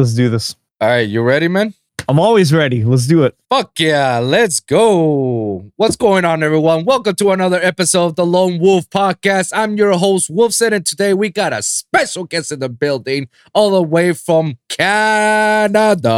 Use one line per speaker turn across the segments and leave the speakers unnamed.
Let's do this.
All right, you ready, man?
I'm always ready. Let's do it.
Fuck yeah, let's go. What's going on, everyone? Welcome to another episode of the Lone Wolv Podcast. I'm your host, Wolvsun, and today we got a special guest in the building, all the way from Canada.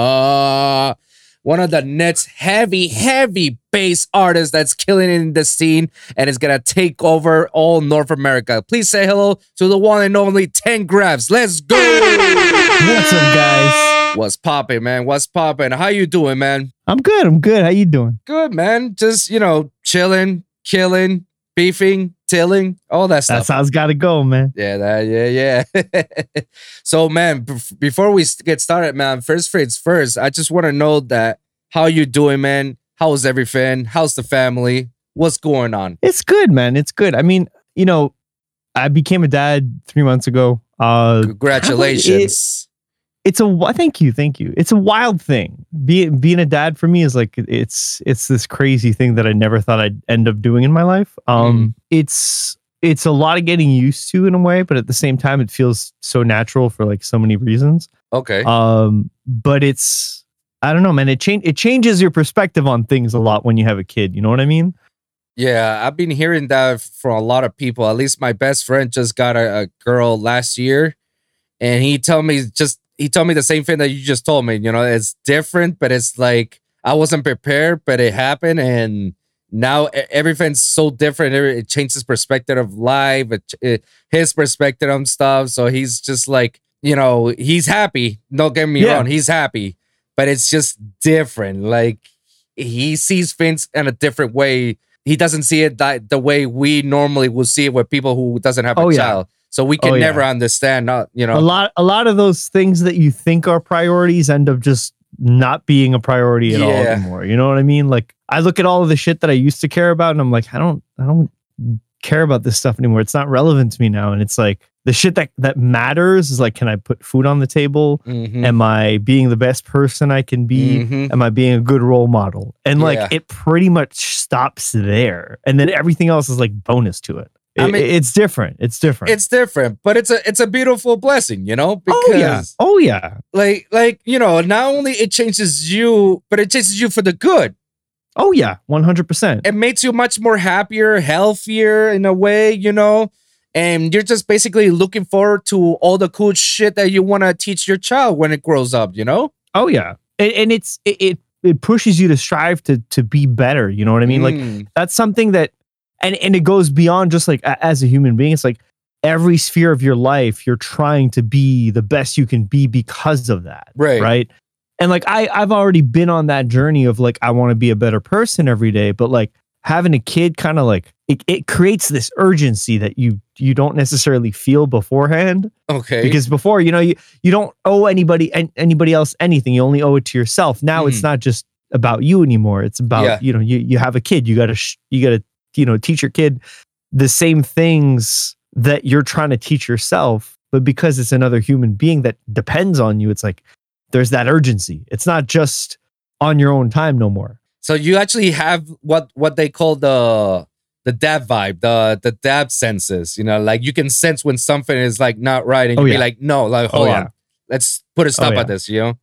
One of the Nets heavy, heavy bass artists that's killing it in the scene and is gonna take over all North America. Please say hello to the one and only TenGraphs. Let's go!
What's up, guys?
What's popping, man? What's popping? How you doing, man?
I'm good. I'm good. How you doing?
Good, man. Just, you know, chilling, killing, beefing, tilling, all that stuff.
That's how it's got to go, man.
yeah, that, yeah, yeah. so, man, bef- before we get started, man, first things first, I just want to know that how you doing, man? How's everything? How's the family? What's going on?
It's good, man. It's good. I mean, you know, I became a dad three months ago. Uh,
Congratulations.
It's a thank you, thank you. It's a wild thing. Being being a dad for me is like it's it's this crazy thing that I never thought I'd end up doing in my life. Um, it's it's a lot of getting used to in a way, but at the same time, it feels so natural for like so many reasons.
okay.
Um, but it's I don't know, man. It change it changes your perspective on things a lot when you have a kid. You know what I mean?
Yeah, I've been hearing that from a lot of people. At least my best friend just got a, a girl last year, and he told me just he told me the same thing that you just told me. You know, it's different, but it's like I wasn't prepared, but it happened, and now everything's so different. It changes perspective of life, his perspective on stuff. So he's just like, you know, he's happy. Don't get me
Yeah.
wrong, he's happy, but it's just different. Like he sees things in a different way he doesn't see it that the way we normally will see it with people who doesn't have oh, a
Oh, yeah.
So we can
Oh, yeah.
never understand. Not you know.
A lot a lot of those things that you think are priorities end up just not being a priority at all anymore. You know what I mean? Like I look at all of the shit that I used to care about and I'm like, I don't I don't care about this stuff anymore. It's not relevant to me now. And it's like the shit that that matters is like, can I put food on the table?
Mhm,
Am I being the best person I can be?
mhm.
am I being a good role model? And
Yeah.
like it pretty much stops there. And then everything else is like bonus to it.
I mean-
it's different. It's different.
It's different, but it's a it's a beautiful blessing, you know, because
oh yeah. Oh yeah.
like like you know, not only it changes you, but it changes you for the good.
Oh yeah. 100%.
It makes you much more happier, healthier in a way, you know. And you're just basically looking forward to all the cool shit that you want to teach your child when it grows up, you know?
Oh yeah. And, and it's it, it it pushes you to strive to to be better, you know what I mean? Like
Mm,
that's something that and and it goes beyond just like a- as a human being it's like every sphere of your life you're trying to be the best you can be because of that.
right.
right and like i i've already been on that journey of like i want to be a better person every day but like having a kid kind of like it, it creates this urgency that you you don't necessarily feel beforehand
Okay.
because before you know you you don't owe anybody an- anybody else anything you only owe it to yourself now it's
Mhm.
not just about you anymore it's about
Yeah.
you know you you have a kid you got to sh- you got to you know teach your kid the same things that you're trying to teach yourself but because it's another human being that depends on you it's like there's that urgency it's not just on your own time no more
So you actually have what what they call the the dab vibe, the the dab senses. You know, like you can sense when something is like not right, and
Oh,
you
yeah.
be like, no, like
Oh,
hold
yeah.
on, let's put a oh, stop
yeah.
at this. You know,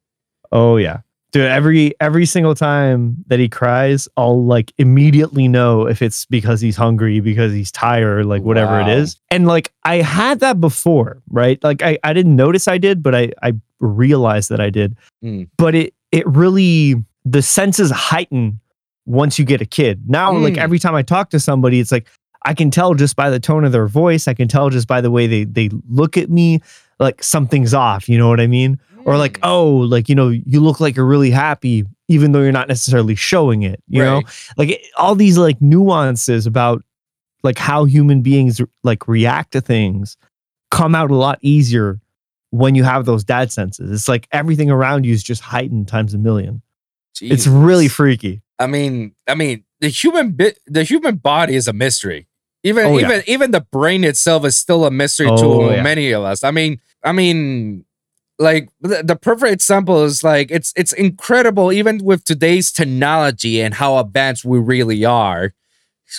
oh yeah dude every every single time that he cries i'll like immediately know if it's because he's hungry because he's tired like whatever
Wow.
it is and like i had that before right like i, I didn't notice i did but i i realized that i did
Mm.
but it it really the senses heighten once you get a kid now like
Mm.
every time i talk to somebody it's like i can tell just by the tone of their voice i can tell just by the way they they look at me like something's off you know what i mean or like
Mm.
oh like you know you look like you're really happy even though you're not necessarily showing it you know like it- all these like nuances about like how human beings like react to things come out a lot easier when you have those dad senses it's like everything around you is just heightened times a million it's really freaky
I mean, I mean, the human bit, the human body is a mystery. Even
Oh, yeah.
even even the brain itself is still a mystery
Oh,
to
yeah.
many of us. I mean, I mean, like the, perfect example is like it's it's incredible even with today's technology and how advanced we really are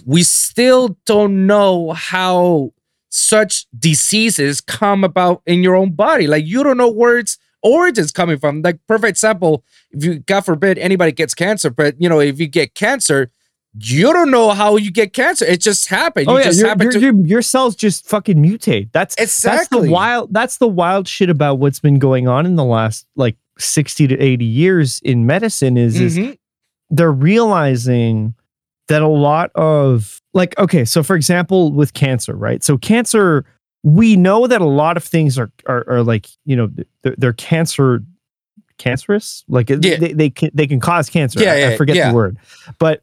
we still don't know how such diseases come about in your own body like you don't know where it's origins coming from. Like perfect example, if you God forbid anybody gets cancer, but you know, if you get cancer, you don't know how you get cancer. It just happened. You
Oh yeah,
just
your,
happen
your,
to
your, your cells just fucking mutate. That's that's
Exactly.
the wild. That's the wild shit about what's been going on in the last like sixty to eighty years in medicine. Is is
Mhm.
they're realizing that a lot of like okay so for example with cancer right so cancer we know that a lot of things are are, are like you know they're, they're cancer cancerous like
Yeah.
they, they can they can cause cancer
Yeah,
I, I forget
yeah.
the word but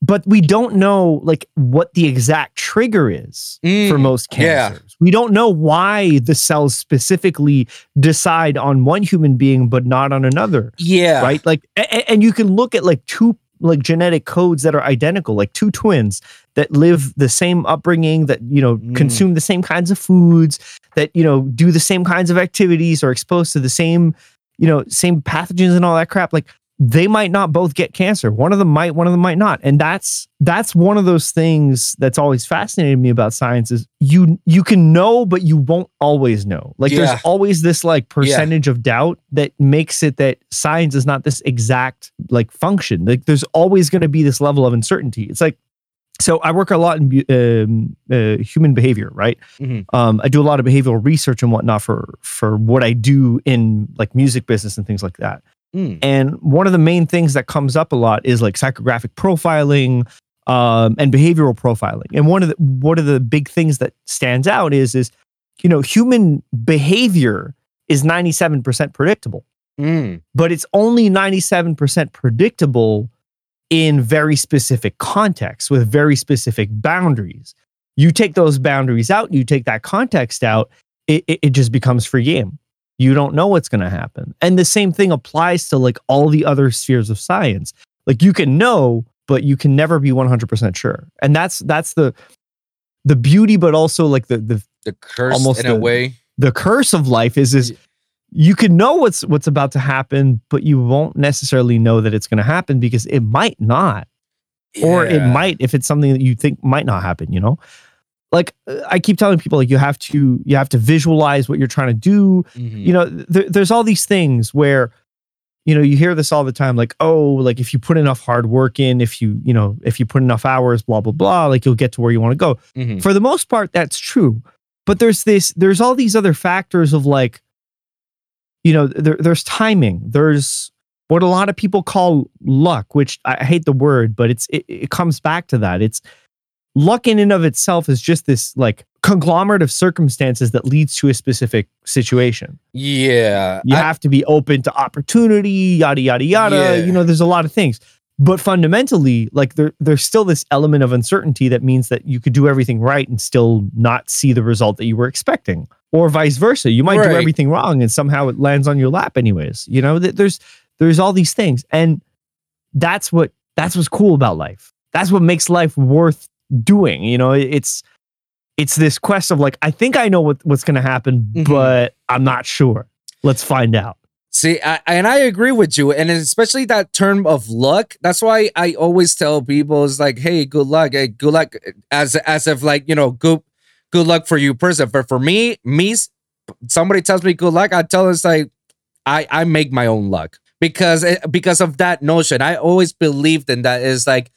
but we don't know like what the exact trigger is for
Mm,
most
yeah.
cancers we don't know why the cells specifically decide on one human being but not on another
Yeah.
right? Like, and, and you can look at like two like genetic codes that are identical, like two twins that live the same upbringing, that you know
Mm.
consume the same kinds of foods, that you know do the same kinds of activities, are exposed to the same, you know, same pathogens and all that crap. Like, they might not both get cancer. One of them might, one of them might not. And that's that's one of those things that's always fascinated me about science is you you can know, but you won't always know. Like
Yeah.
there's always this like percentage of doubt that makes it that science is not this exact like function. Like there's always going to be this level of uncertainty. It's like so I work a lot in um, uh, human behavior, right?
Mhm.
Um, I do a lot of behavioral research and whatnot for for what I do in like music business and things like that.
Mm.
And one of the main things that comes up a lot is like psychographic profiling um, and behavioral profiling. And one of the one of the big things that stands out is is you know human behavior is 97% predictable,
Mm.
but it's only 97% predictable in very specific contexts with very specific boundaries. You take those boundaries out, you take that context out, it, it, it just becomes free game. You don't know what's going to happen. And the same thing applies to like all the other spheres of science. Like you can know, but you can never be 100% sure. And that's that's the the beauty but also like the the
The curse
Almost
in a
the-
way.
the curse of life is is you can know what's what's about to happen, but you won't necessarily know that it's going to happen because it might not, or it might if it's something that you think might not happen. You know, like uh, I keep telling people, like you have to you have to visualize what you're trying to do.
Mhm.
You know, there, there's all these things where. You know, you hear this all the time, like, oh, like if you put enough hard work in, if you, you know, if you put enough hours, blah, blah, blah, like you'll get to where you want to go
Mhm.
for the most part that's true but there's this there's all these other factors of like you know there, there's timing there's what a lot of people call luck which i hate the word but it's it, it comes back to that it's luck in and of itself is just this like conglomerate of circumstances that leads to a specific situation.
Yeah.
you
I-
have to be open to opportunity yada yada yada.
Yeah.
you know there's a lot of things. But fundamentally like there, there's still this element of uncertainty that means that you could do everything right and still not see the result that you were expecting. Or vice versa. You might do everything wrong and somehow it lands on your lap anyways. You know Th- there's there's all these things. And that's what that's what's cool about life. That's what makes life worth doing you know it's it's this quest of like i think i know what, what's going to happen
Mhm.
but i'm not sure let's find out
See, I, and I agree with you, and especially that term of luck. That's why I always tell people is like, "Hey, good luck, hey, good luck," as as if like you know, good good luck for you, person. But for me, me, somebody tells me good luck, I tell them it's like, I I make my own luck because because of that notion. I always believed in that. Is like,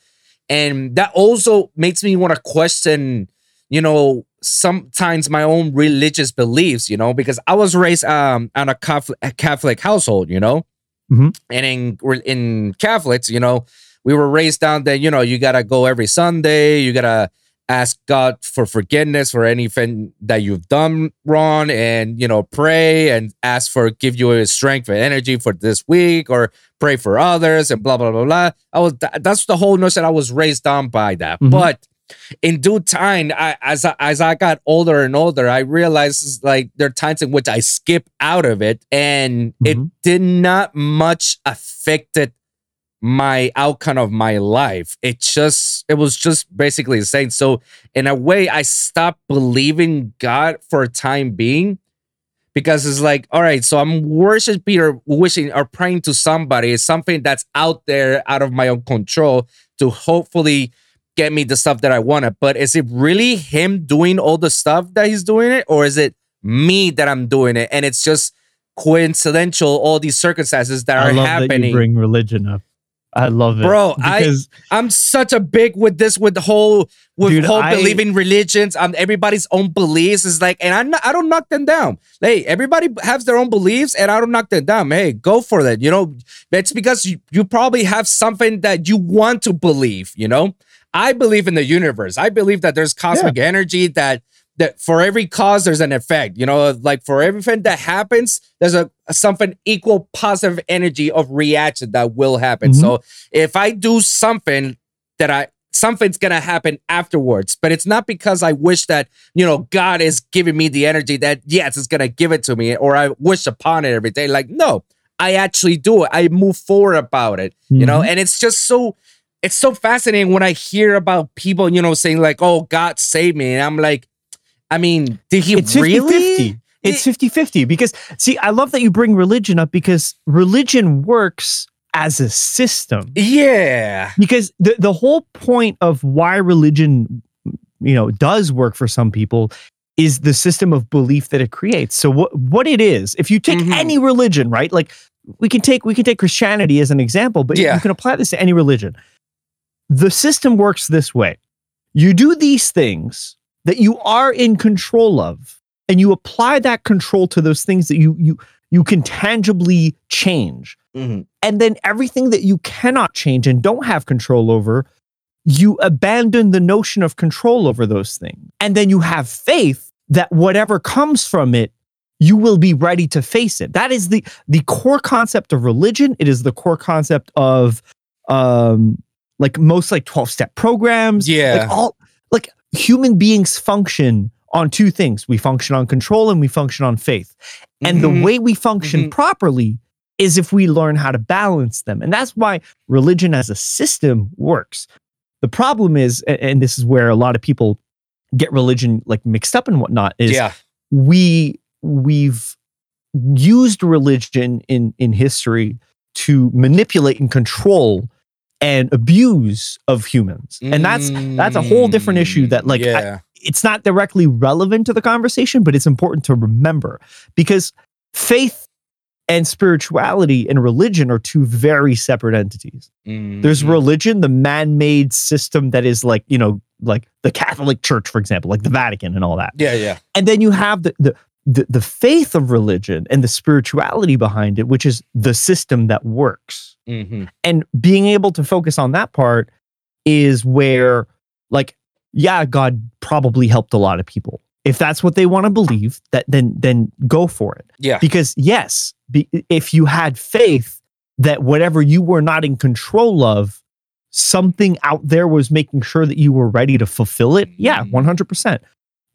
and that also makes me want to question, you know, sometimes my own religious beliefs, you know, because I was raised um on a Catholic, a Catholic household, you know,
Mhm.
and in in Catholics, you know, we were raised down that you know you gotta go every Sunday, you gotta ask God for forgiveness for anything that you've done wrong, and you know pray and ask for give you a strength and energy for this week, or pray for others, and blah blah blah blah. I was that, that's the whole notion. I was raised on by that,
Mhm.
but in due time, I, as I, as I got older and older, I realized like there are times in which I skip out of it, and it
Mhm.
did not much affected my outcome of my life. It just it was just basically insane. So in a way, I stopped believing God for a time being. Because it's like, all right, so I'm worshiping or wishing or praying to somebody. It's something that's out there, out of my own control, to hopefully get me the stuff that I wanted. But is it really him doing all the stuff that he's doing it, or is it me that I'm doing it? And it's just coincidental all these circumstances that
I
are
love that
happening.
you bring religion up. I love it,
Bro, I- I'm such a big with this with the whole with
Dude,
whole
I-
believing religions. Um, everybody's own beliefs is like, and not, I don't knock them down. Hey, everybody has their own beliefs, and I don't knock them down. Hey, go for that. You know, it's because you, you probably have something that you want to believe. You know, I believe in the universe. I believe that there's cosmic energy that that for every cause there's an effect. You know, like for everything that happens, there's a, something equal positive energy of reaction that will happen.
Mhm.
So if I do something that I something's gonna happen afterwards, but it's not because I wish that you know God is giving me the energy that yes, it's gonna give it to me, or I wish upon it every day. Like no, I actually do it. I move forward about it. You know,
Mhm.
and it's just so. It's so fascinating when I hear about people, you know, saying like, "Oh, God save me," and I'm like, I mean, did he
it's 50
really?
50. It's 50 50 because, see, I love that you bring religion up because religion works as a system.
Yeah.
Because the, the whole point of why religion, you know, does work for some people is the system of belief that it creates. So what what it is, if you take
Mhm.
any religion, right? Like we can take we can take Christianity as an example, but
Yeah.
you can apply this to any religion. The system works this way. You do these things that you are in control of and you apply that control to those things that you you you can tangibly change.
Mhm.
And then everything that you cannot change and don't have control over, you abandon the notion of control over those things. And then you have faith that whatever comes from it, you will be ready to face it. That is the the core concept of religion. It is the core concept of um like most like 12 step programs.
Yeah.
Like all like human beings function on two things. We function on control and we function on faith. And
Mhm.
the way we function
Mhm.
properly is if we learn how to balance them. And that's why religion as a system works. The problem is, and this is where a lot of people get religion like mixed up and whatnot, is
yeah.
we we've used religion in in history to manipulate and control and abuse of humans. And that's that's a whole different issue that like I- it's not directly relevant to the conversation, but it's important to remember because faith and spirituality and religion are two very separate entities. There's
Mhm.
religion, the man made system that is like, you know, like the Catholic Church, for example, like the Vatican and all that.
yeah, yeah.
And then you have the, the, the, the faith of religion and the spirituality behind it, which is the system that works
Mhm.
and being able to focus on that part is where like yeah god probably helped a lot of people if that's what they want to believe that then then go for it
Yeah.
because yes be, if you had faith that whatever you were not in control of something out there was making sure that you were ready to fulfill it yeah
Mhm.
100%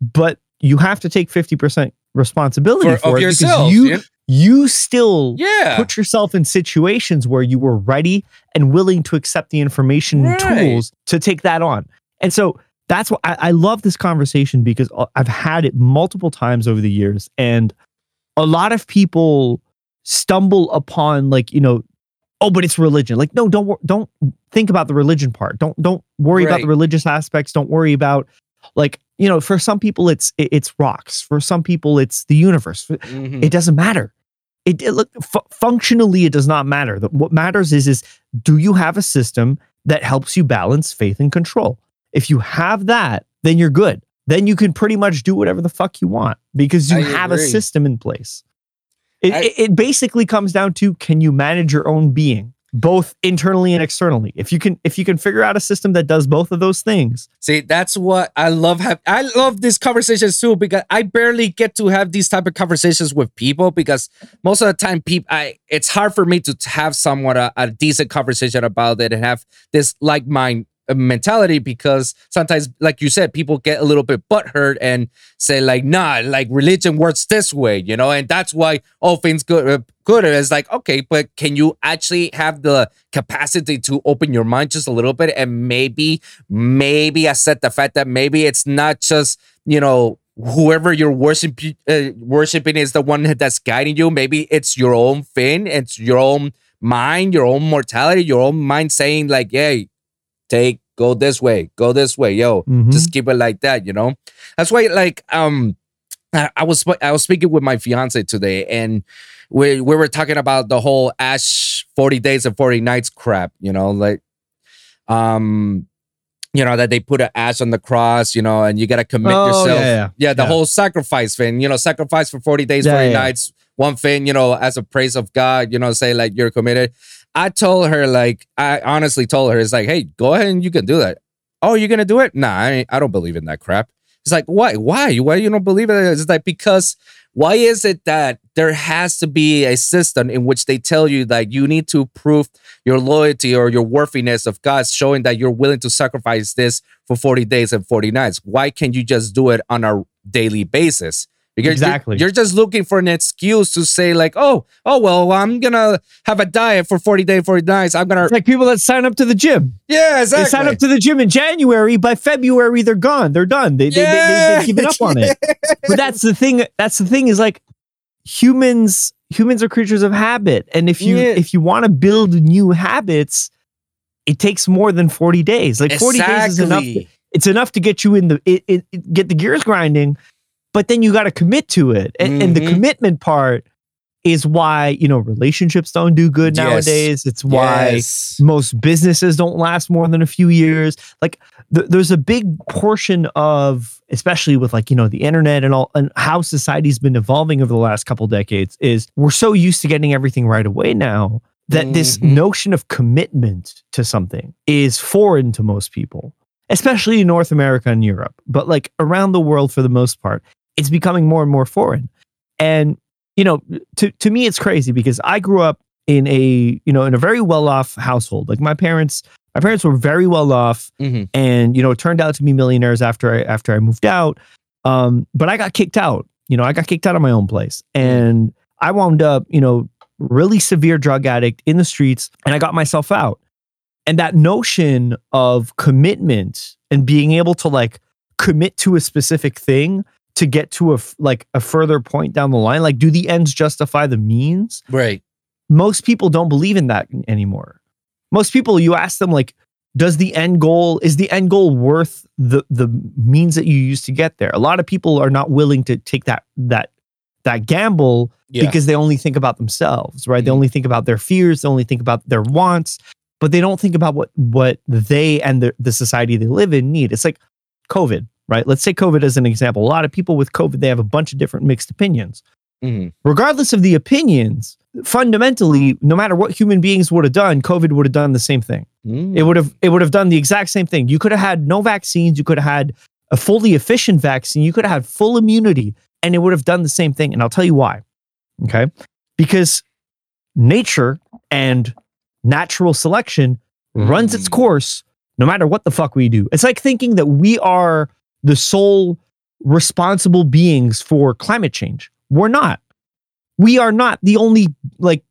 but you have to take 50% responsibility
For,
for, it
yourself.
because you
yeah.
you still
yeah.
put yourself in situations where you were ready and willing to accept the information
Right.
and tools to take that on. And so that's why I, I love this conversation because uh, I've had it multiple times over the years. And a lot of people stumble upon like, you know, oh, but it's religion. Like, no, don't don't think about the religion part. Don't don't worry about the religious aspects. Don't worry about like, you know, for some people it's it's rocks. For some people it's the universe.
Mhm.
It doesn't matter. It, it look fu- functionally it does not matter. What matters is is do you have a system that helps you balance faith and control? If you have that, then you're good. Then you can pretty much do whatever the fuck you want because you
I
have a system in place. It,
I-
it, it basically comes down to can you manage your own being both internally and externally? If you can if you can figure out a system that does both of those things,
See, that's what I love. Have I love these conversations too because I barely get to have these type of conversations with people because most of the time, people, I it's hard for me to have somewhat a, a decent conversation about it and have this like mind mentality because sometimes, like you said, people get a little bit butthurt and say like, "Nah, like religion works this way," you know, and that's why all things good. Uh, good. It's like okay but can you actually have the capacity to open your mind just a little bit? And maybe maybe accept the fact that maybe it's not just you know whoever you're worship, uh, worshiping is the one that's guiding you. Maybe it's your own thing. It's your own mind your own mortality your own mind saying like hey take go this way go this way yo
Mhm.
just keep it like that you know that's why like um I, I was I was speaking with my fiance today, and we we were talking about the whole Ash forty days and forty nights crap. You know, like um, you know that they put an ash on the cross. You know, and you got to commit
Oh,
yourself.
yeah, yeah.
the
Yeah.
whole sacrifice thing. You know, sacrifice for forty days,
Yeah,
forty
yeah.
nights. One thing, you know, as a praise of God. You know, say like you're committed. I told her, like, I honestly told her, it's like, hey, go ahead and you can do that. Oh, you're gonna do it? Nah, I, I don't believe in that crap. It's like, why? Why? Why you don't believe it? It's like because why is it that there has to be a system in which they tell you that you need to prove your loyalty or your worthiness of God, showing that you're willing to sacrifice this for 40 days and 40 nights? Why can't you just do it on a daily basis? Because you're-
Exactly.
you're, just looking for an excuse to say, like, oh, oh, well, I'm gonna have a diet for 40 days, 40 nights. I'm gonna
It's like people that sign up to the gym.
Yeah, exactly.
They sign up to the gym in January. By February, they're gone. They're done. They, they, they, they, they've given up on it. But that's the thing. That's the thing is like humans. Humans are creatures of habit, and if you
Yeah.
if you want to build new habits, it takes more than forty days. Like forty days is enough.
Exactly.
It's enough to get you in the it, it, it- get the gears grinding, but then you got to commit to it, and, and the
Mhm.
commitment part is why you know relationships don't do good
Yes.
nowadays. It's why
Yes.
most businesses don't last more than a few years like th- there's a big portion of especially with like you know the internet and all and how society's been evolving over the last couple decades is we're so used to getting everything right away now that this
Mhm.
notion of commitment to something is foreign to most people especially in North America and Europe but like around the world for the most part it's becoming more and more foreign. And you know to to me it's crazy because I grew up in a you know in a very well off household. Like my parents my parents were very well off
Mhm.
and you know turned out to be millionaires after I after I moved out. Um but I got kicked out. You know I got kicked out of my own place. And I wound up you know really severe drug addict in the streets and I got myself out and that notion of commitment and being able to like commit to a specific thing to get to a f- like a further point down the line like do the ends justify the means
Right.
most people don't believe in that anymore. Most people, you ask them like, does the end goal is the end goal worth the the means that you use to get there? A lot of people are not willing to take that that that gamble
Yeah.
because they only think about themselves, right? They
Mhm.
only think about their fears, they only think about their wants, but they don't think about what what they and the, the society they live in need. It's like COVID, right? Let's say COVID as an example. A lot of people with COVID, they have a bunch of different mixed opinions
Mhm.
regardless of the opinions, fundamentally, no matter what human beings would have done, COVID would have done the same thing.
Mm.
It would have it would have done the exact same thing. You could have had no vaccines, you could have had a fully efficient vaccine, you could have had full immunity, and it would have done the same thing. And I'll tell you why. Okay? Because nature and natural selection runs its
Mm.
course no matter what the fuck we do. It's like thinking that we are the sole responsible beings for climate change. We're not. We are not the only like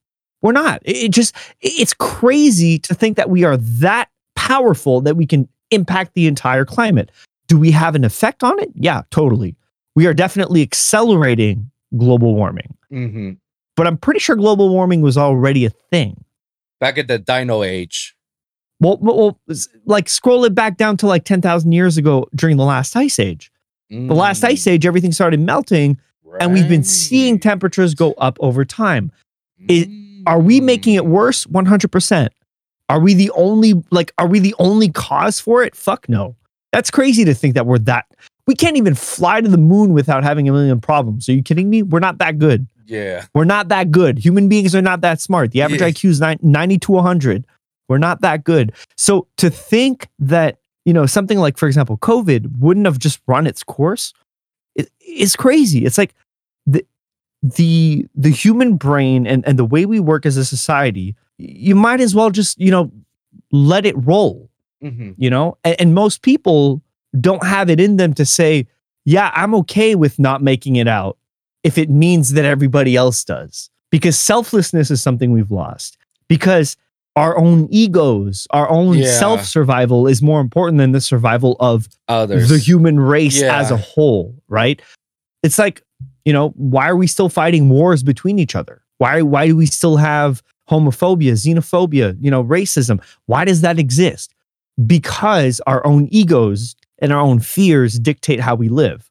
we're not. It, just it- it's crazy to think that we are that powerful that we can impact the entire climate. Do we have an effect on it? Yeah, totally. We are definitely accelerating global warming.
Mhm.
But I'm pretty sure global warming was already a thing.
Back at the dino age.
Well, well, like scroll it back down to like 10,000 years ago during the last ice age. The last
Mm.
ice age, everything started melting, and we've been seeing temperatures go up over time. it- Are we making it
Mm.
worse? 100%. Are we the only, like, are we the only cause for it? Fuck no. That's crazy to think that we're that. We can't even fly to the moon without having a million problems. Are you kidding me? We're not that good.
Yeah.
We're not that good. Human beings are not that smart. The average
Yeah.
IQ is nine- 90 to 100. We're not that good. So to think that, you know, something like, for example, COVID wouldn't have just run its course it, is crazy. It's like the, the, the human brain and, and the way we work as a society, you might as well just, you know, let it roll
Mhm.
you know and, and most people don't have it in them to say yeah i'm okay with not making it out if it means that everybody else does. Because selflessness is something we've lost. Because our own egos our own
Yeah.
self survival is more important than the survival of
Others.
the human race
Yeah.
as a whole right? It's like you know why are we still fighting wars between each other? Why why do we still have homophobia xenophobia you know racism? Why does that exist? Because our own egos and our own fears dictate how we live.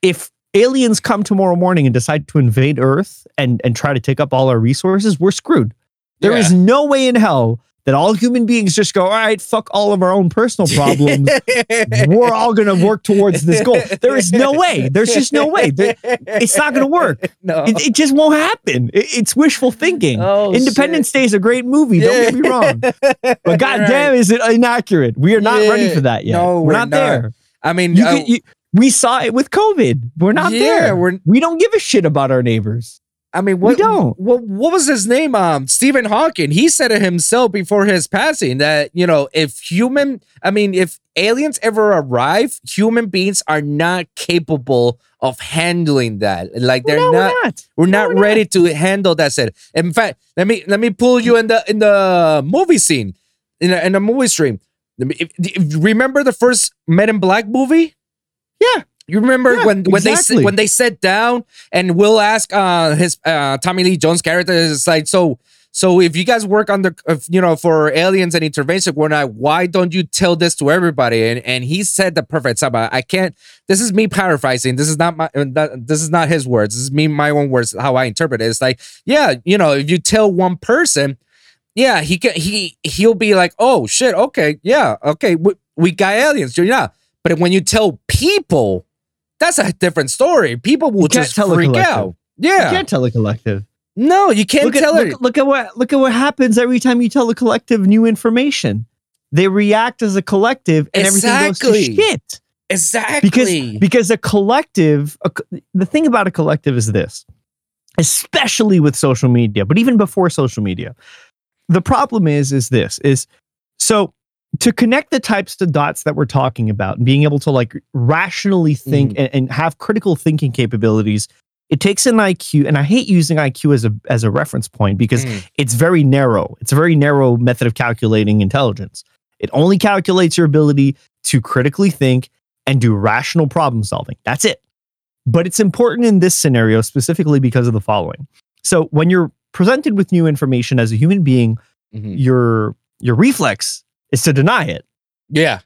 If aliens come tomorrow morning and decide to invade Earth and and try to take up all our resources, we're screwed. There
Yeah.
is no way in hell that all human beings just go, all right, fuck all of our own personal problems. we're all going to work towards this goal. There is no way. There's just no way. There- It's not going to work.
No.
It, it just won't happen. It- it's wishful thinking.
Oh,
Independence Day is a great movie. Don't get me wrong. But goddamn, is it inaccurate? We are not ready for that yet.
No,
we're,
we're
not,
not.
there.
I mean,
You
uh,
can- you- we saw it with COVID. We're not
yeah,
there.
we're
We don't give a shit about our neighbors.
I mean, what,
don't.
What, what was his name? Um, Stephen Hawking. He said it himself before his passing that you know, if human, I mean, if aliens ever arrive, human beings are not capable of handling that. Like they're
no,
not.
we're not.
We're
No,
not
we're
ready to handle that. Said. In fact, let me let me pull you in the in the movie scene, in the, in the movie stream. Remember the first Men in Black movie?
Yeah.
You remember
Yeah,
when when they
exactly.
sit when they sat down and Will ask uh his uh Tommy Lee Jones character is like so so if you guys work on the you know for aliens and intervention whatnot why don't you tell this to everybody and and he said the perfect stuff I I can't this is me paraphrasing this is not my uh, this is not his words this is me my own words how I interpret it it's like yeah you know if you tell one person yeah he can he he'll be like oh shit okay yeah okay we, we got aliens yeah but when you tell people that's a different story people will just
tell a
freak
collective.
out
You can't tell a collective.
no you can't
Look at,
tell it
look at what look at what happens every time you tell a collective new information. They react as a collective, and everything goes to shit.
exactly
because because a collective a the thing about a collective is this especially with social media but even before social media the problem is is this is so to connect the types of dots that we're talking about and being able to like rationally think and, and have critical thinking capabilities it takes an iq and i hate using iq as a as a reference point because
Mm.
it's very narrow. It's a very narrow method of calculating intelligence. It only calculates your ability to critically think and do rational problem solving. That's it. But it's important in this scenario specifically because of the following. So when you're presented with new information as a human being,
Mhm.
your your reflex is to deny it.
yeah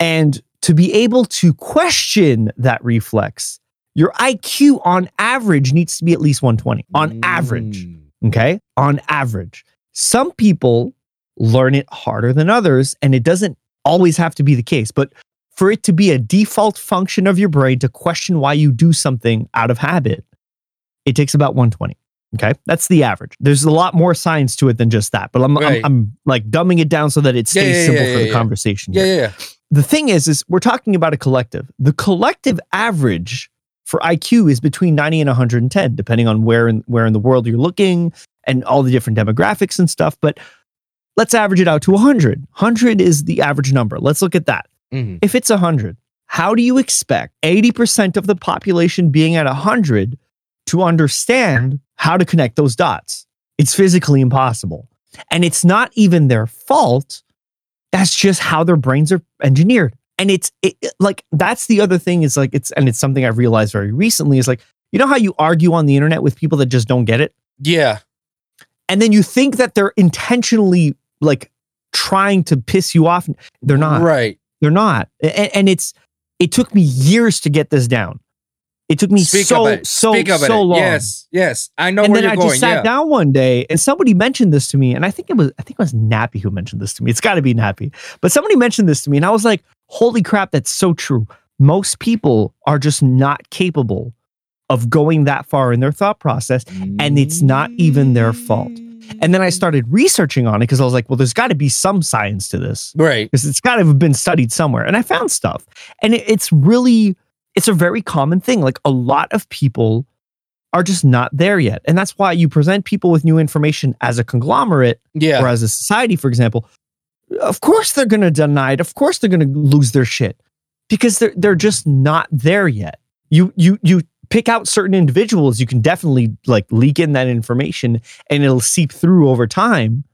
And to be able to question that reflex, your IQ on average needs to be at least 120 on average.
Mm.
Okay. On average, some people learn it harder than others, and it doesn't always have to be the case. But for it to be a default function of your brain to question why you do something out of habit, it takes about 120. Okay. That's the average. There's a lot more science to it than just that, but I'm,
Right.
I'm, I'm like dumbing it down so that it stays
yeah,
simple
yeah,
for the
yeah.
conversation.
yeah
here
yeah yeah
the thing is is we're talking about a collective the collective average for iq is between 90 and 110 depending on where in where in the world you're looking and all the different demographics and stuff but let's average it out to 100 100 is the average number let's look at that
Mhm.
if it's 100 how do you expect 80% of the population being at 100 to understand how to connect those dots. It's physically impossible. And it's not even their fault. That's just how their brains are engineered. And it's it, like that's the other thing is like it's and it's something i've realized very recently is like you know how you argue on the internet with people that just don't get it?
Yeah.
And then you think that they're intentionally like trying to piss you off? They're not.
Right.
They're not. And, and it's it took me years to get this down it took me
speak
so
it
so so
it
long
yes yes I know
and
where
then
you're
I
going
just sat
yeah
down one day and somebody mentioned this to me. And I think it was, I think it was Nappy who mentioned this to me. It's got to be Nappy. But somebody mentioned this to me and I was like, holy crap, that's so true. Most people are just not capable of going that far in their thought process. and it's not even their fault. And then I started researching on it because I was like, well, there's got to be some science to this
right
because it's got to have been studied somewhere. And I found stuff. And it, it's really, it's a very common thing. Like a lot of people are just not there yet. And that's why you present people with new information as a conglomerate
yeah
or as a society, for example. Of course they're going to deny it. Of course they're going to lose their shit because they're they're just not there yet. You you you pick out certain individuals, you can definitely like leak in that information and it'll seep through over time.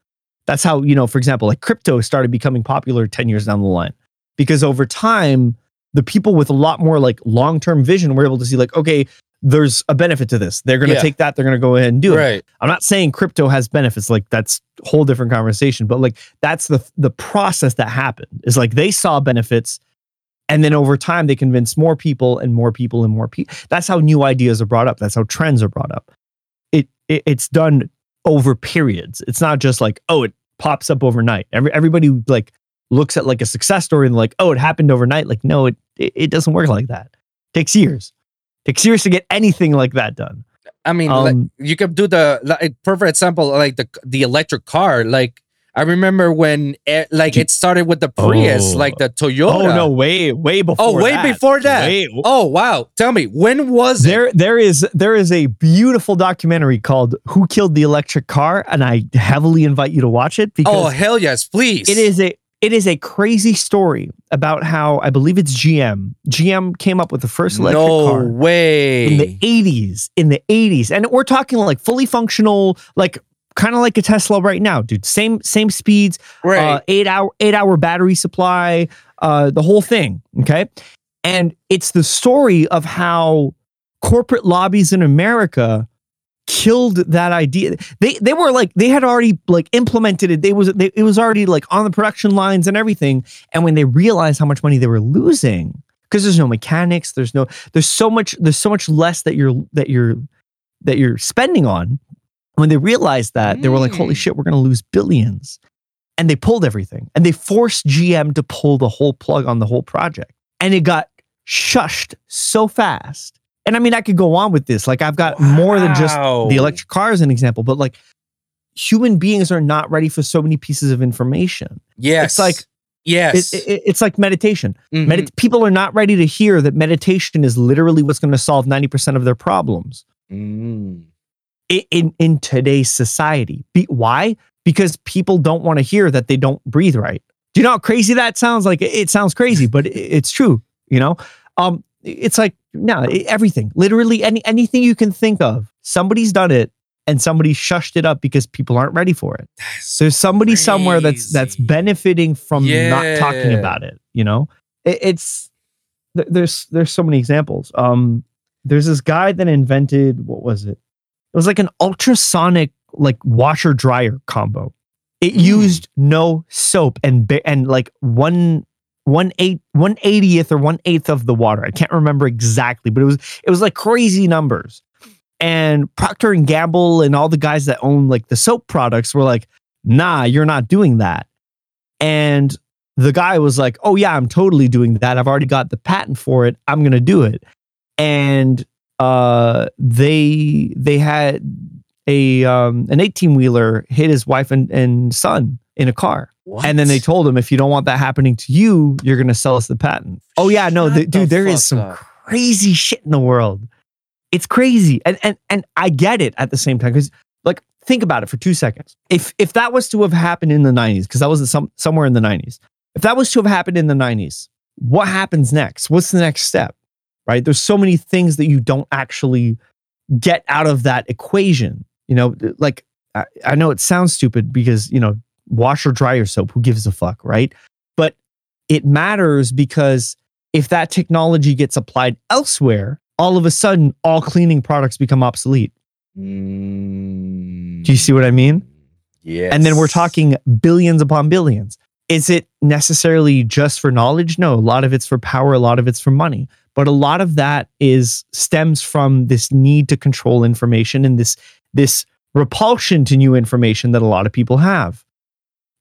That's how, you know, for example, like crypto started becoming popular 10 years down the line because over time, the people with a lot more like long term vision were able to see, like, okay, there's a benefit to this. They're going to
Yeah.
take that, they're going to go ahead and do it.
right
I'm not saying crypto has benefits, like that's a whole different conversation, but like that's the the process that happened. Is like they saw benefits And then over time, they convinced more people and more people and more people. That's how new ideas are brought up. That's how trends are brought up. It, it it's done over periods. It's not just like, oh, it pops up overnight. Every, everybody like looks at like a success story and like, oh, it happened overnight. Like, no, it, it, it doesn't work like that. It takes years. It takes years to get anything like that done.
I mean,
Um,
like, you could do the like, perfect example, like the the electric car. Like I remember when it, like it started with the Prius,
Oh.
like the Toyota.
Oh no, way, way before.
Oh, way
that.
before that.
Way-
Oh wow! Tell me when was it?
there, there is there is a beautiful documentary called "Who Killed the Electric Car," and I heavily invite you to watch it because
Oh hell yes, please!
it is a it is a crazy story about how I believe it's GM. GM came up with the first electric
no
car
way.
in the 80s. In the 80s, and we're talking like fully functional, like kind of like a Tesla right now, dude. Same same speeds,
right.
uh, eight hour eight hour battery supply, uh, the whole thing. Okay, and it's the story of how corporate lobbies in America killed that idea. They they were like they had already like implemented it. They was they, it was already like on the production lines and everything. And when they realized how much money they were losing, because there's no mechanics, there's no there's so much there's so much less that you're that you're that you're spending on. When they realized that, they were like, "Holy
Mm.
shit, we're going to lose billions. And they pulled everything, and they forced GM to pull the whole plug on the whole project, and it got shushed so fast. And I mean, I could go on with this. Like, I've got more than just the electric car as an example, but like, human beings are not ready for so many pieces of information.
Yes,
It's like
yes.
it, it- it's like meditation.
Mhm.
Medit- people are not ready to hear that meditation is literally what's going to solve 90% of their problems
Mm.
in, in today's society. Be, why? Because people don't want to hear that they don't breathe right. Do you know how crazy that sounds? Like it, it sounds crazy, but it- it's true. You know, um, it's like no, everything, literally any anything you can think of, somebody's done it, and somebody shushed it up because people aren't ready for it.
That's
There's somebody somewhere that's that's benefiting from not talking about it. You know, It- it's th- there's there's so many examples. Um, there's this guy that invented what was it? It was like an ultrasonic like washer dryer combo. It
Mm.
used no soap and ba- and like one one eight one eightieth or one eighth of the water. I can't remember exactly, but it was it was like crazy numbers. And Procter and Gamble and all the guys that own like the soap products were like, "Nah, you're not doing that." And the guy was like, "Oh yeah, I'm totally doing that. I've already got the patent for it. I'm gonna do it." And uh, they they had a um, an 18 wheeler hit his wife and, and son in a car. And then they told him, if you don't want that happening to you, you're going to sell us the patent. Oh, yeah. No, the,
the
dude, there is some
up.
crazy shit in the world. It's crazy. And, and, and I get it at the same time. Because, like, think about it for two seconds. If, if that was to have happened in the 90s, because that was some, somewhere in the 90s, if that was to have happened in the 90s, what happens next? What's the next step? Right? There's so many things that you don't actually get out of that equation. You know, like, I, I know it sounds stupid because, you know, wash or dry your soap. Who gives a fuck, right? But it matters because if that technology gets applied elsewhere, all of a sudden, all cleaning products become obsolete.
Mm.
Do you see what I mean?
Yes.
And then we're talking billions upon billions. Is it necessarily just for knowledge? No, a lot of it's for power, a lot of it's for money. But a lot of that is stems from this need to control information and this this repulsion to new information that a lot of people have.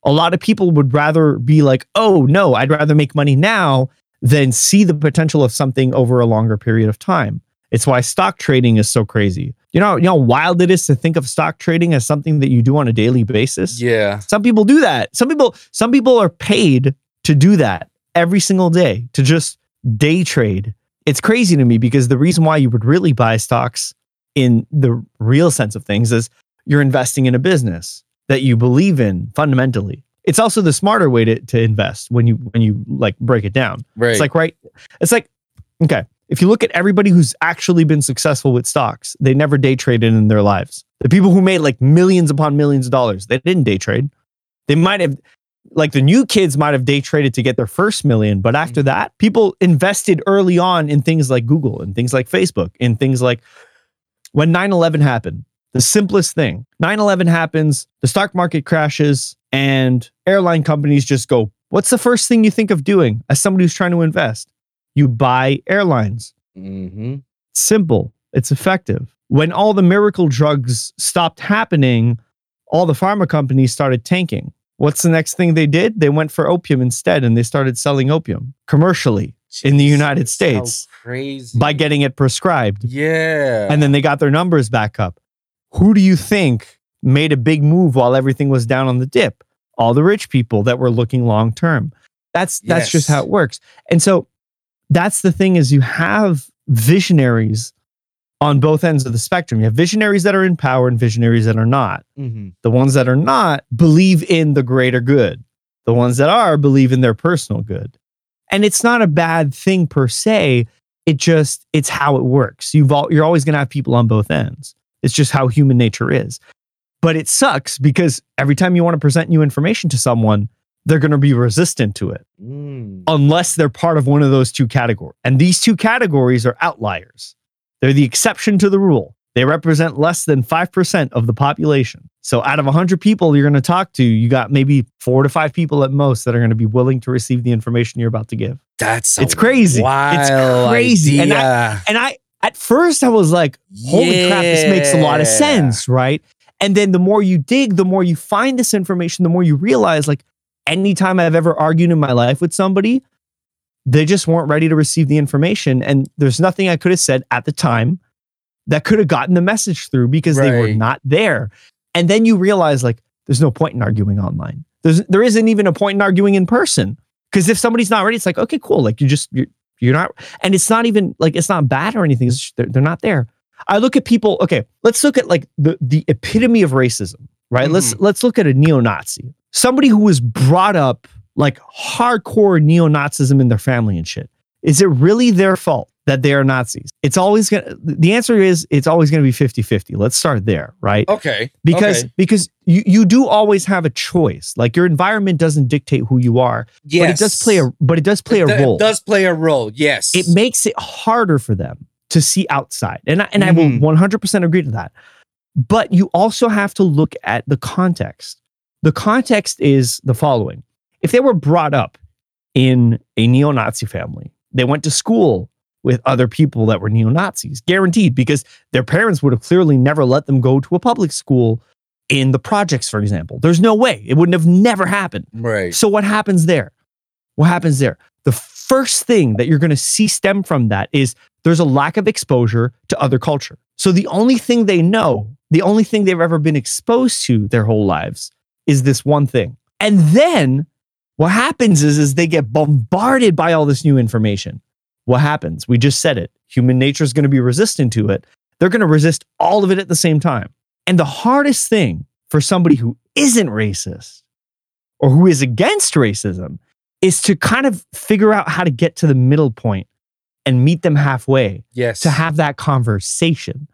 A lot of people would rather be like, "Oh, no, I'd rather make money now than see the potential of something over a longer period of time." It's why stock trading is so crazy. You know, you know how wild it is to think of stock trading as something that you do on a daily basis.
Yeah.
Some people do that. Some people some people are paid to do that every single day to just day trade. It's crazy to me because the reason why you would really buy stocks in the real sense of things is you're investing in a business that you believe in fundamentally. It's also the smarter way to, to invest when you when you like break it down.
Right.
It's like right. It's like okay. If you look at everybody who's actually been successful with stocks, they never day traded in their lives. The people who made like millions upon millions of dollars, they didn't day trade. They might have, like the new kids might have day traded to get their first million, but after mm-hmm. that, people invested early on in things like Google and things like Facebook and things like when 9 11 happened. The simplest thing 9 11 happens, the stock market crashes, and airline companies just go, What's the first thing you think of doing as somebody who's trying to invest? you buy airlines.
hmm
Simple. It's effective. When all the miracle drugs stopped happening, all the pharma companies started tanking. What's the next thing they did? They went for opium instead and they started selling opium commercially in the United States
crazy.
by getting it prescribed.
yeah.
And then they got their numbers back up. Who do you think made a big move while everything was down on the dip? All the rich people that were looking long term. That's that's just how it works. And so that's the thing is you have visionaries on both ends of the spectrum. You have visionaries that are in power and visionaries that are not.
Mhm.
The ones that are not believe in the greater good. The ones that are believe in their personal good. And it's not a bad thing per se. It just it's how it works. You've all, you're always going to have people on both ends. It's just how human nature is. But it sucks because every time you want to present new information to someone, they're going to be resistant to it
Mm.
unless they're part of one of those two categories. And these two categories are outliers. They're the exception to the rule. They represent less than 5% of the population. So out of 100 people you're going to talk to, you got maybe 4 to 5 people at most that are going to be willing to receive the information you're about to give.
That's
It's crazy. It's crazy. And
idea.
And I at first I was like, holy crap, this makes a lot of sense, right? And then the more you dig, the more you find this information, the more you realize like anytime I've ever argued in my life with somebody, they just weren't ready to receive the information. And there's nothing I could have said at the time that could have gotten the message through because they were not there. And then you realize like there's no point in arguing online. There's there isn't even a point in arguing in person. Because if somebody's not ready, it's like, okay, cool. Like you just you're, you're not and it's not even like it's not bad or anything. It's just, they're, they're not there. I look at people, okay, let's look at like the the epitome of racism, right? Let's mm-hmm. let's look at a neo-Nazi. Somebody who was brought up like hardcore neo-Nazism in their family and shit. Is it really their fault that they are Nazis? It's always gonna the answer is it's always gonna be 50-50. Let's start there, right?
Okay.
Because
okay.
because you, you do always have a choice. Like your environment doesn't dictate who you are,
yes.
but it does play a but it does play a
It do-
role
It does play a role. Yes.
it makes it harder for them to see outside. And I, and
Mhm.
I will 100% agree to that. But you also have to look at the context. The context is the following. If they were brought up in a neo-Nazi family, they went to school with other people that were neo-Nazis, guaranteed because their parents would have clearly never let them go to a public school in the projects for example. There's no way. It wouldn't have never happened.
right.
So what happens there? What happens there? The first thing that you're going to see stem from that is there's a lack of exposure to other culture. So the only thing they know, the only thing they've ever been exposed to their whole lives is this one thing. And then what happens is, is they get bombarded by all this new information. What happens? We just said it. Human nature is going to be resistant to it. They're going to resist all of it at the same time. And the hardest thing for somebody who isn't racist or who is against racism is to kind of figure out how to get to the middle point and meet them halfway
yes.
to have that conversation.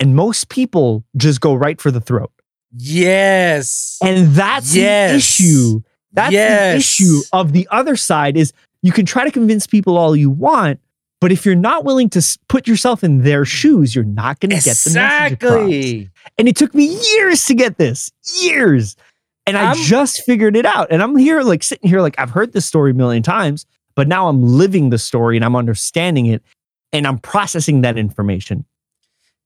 And most people just go right for the throat.
Yes.
And that's
Yes.
the issue. That's the issue of the other side is you can try to convince people all you want, but if you're not willing to put yourself in their shoes, you're not going to get the message across.
Exactly.
And it took me years to get this, years. And I
I'm-
just figured it out. And I'm here, like sitting here, like I've heard this story a million times, but now I'm living the story and I'm understanding it and I'm processing that information.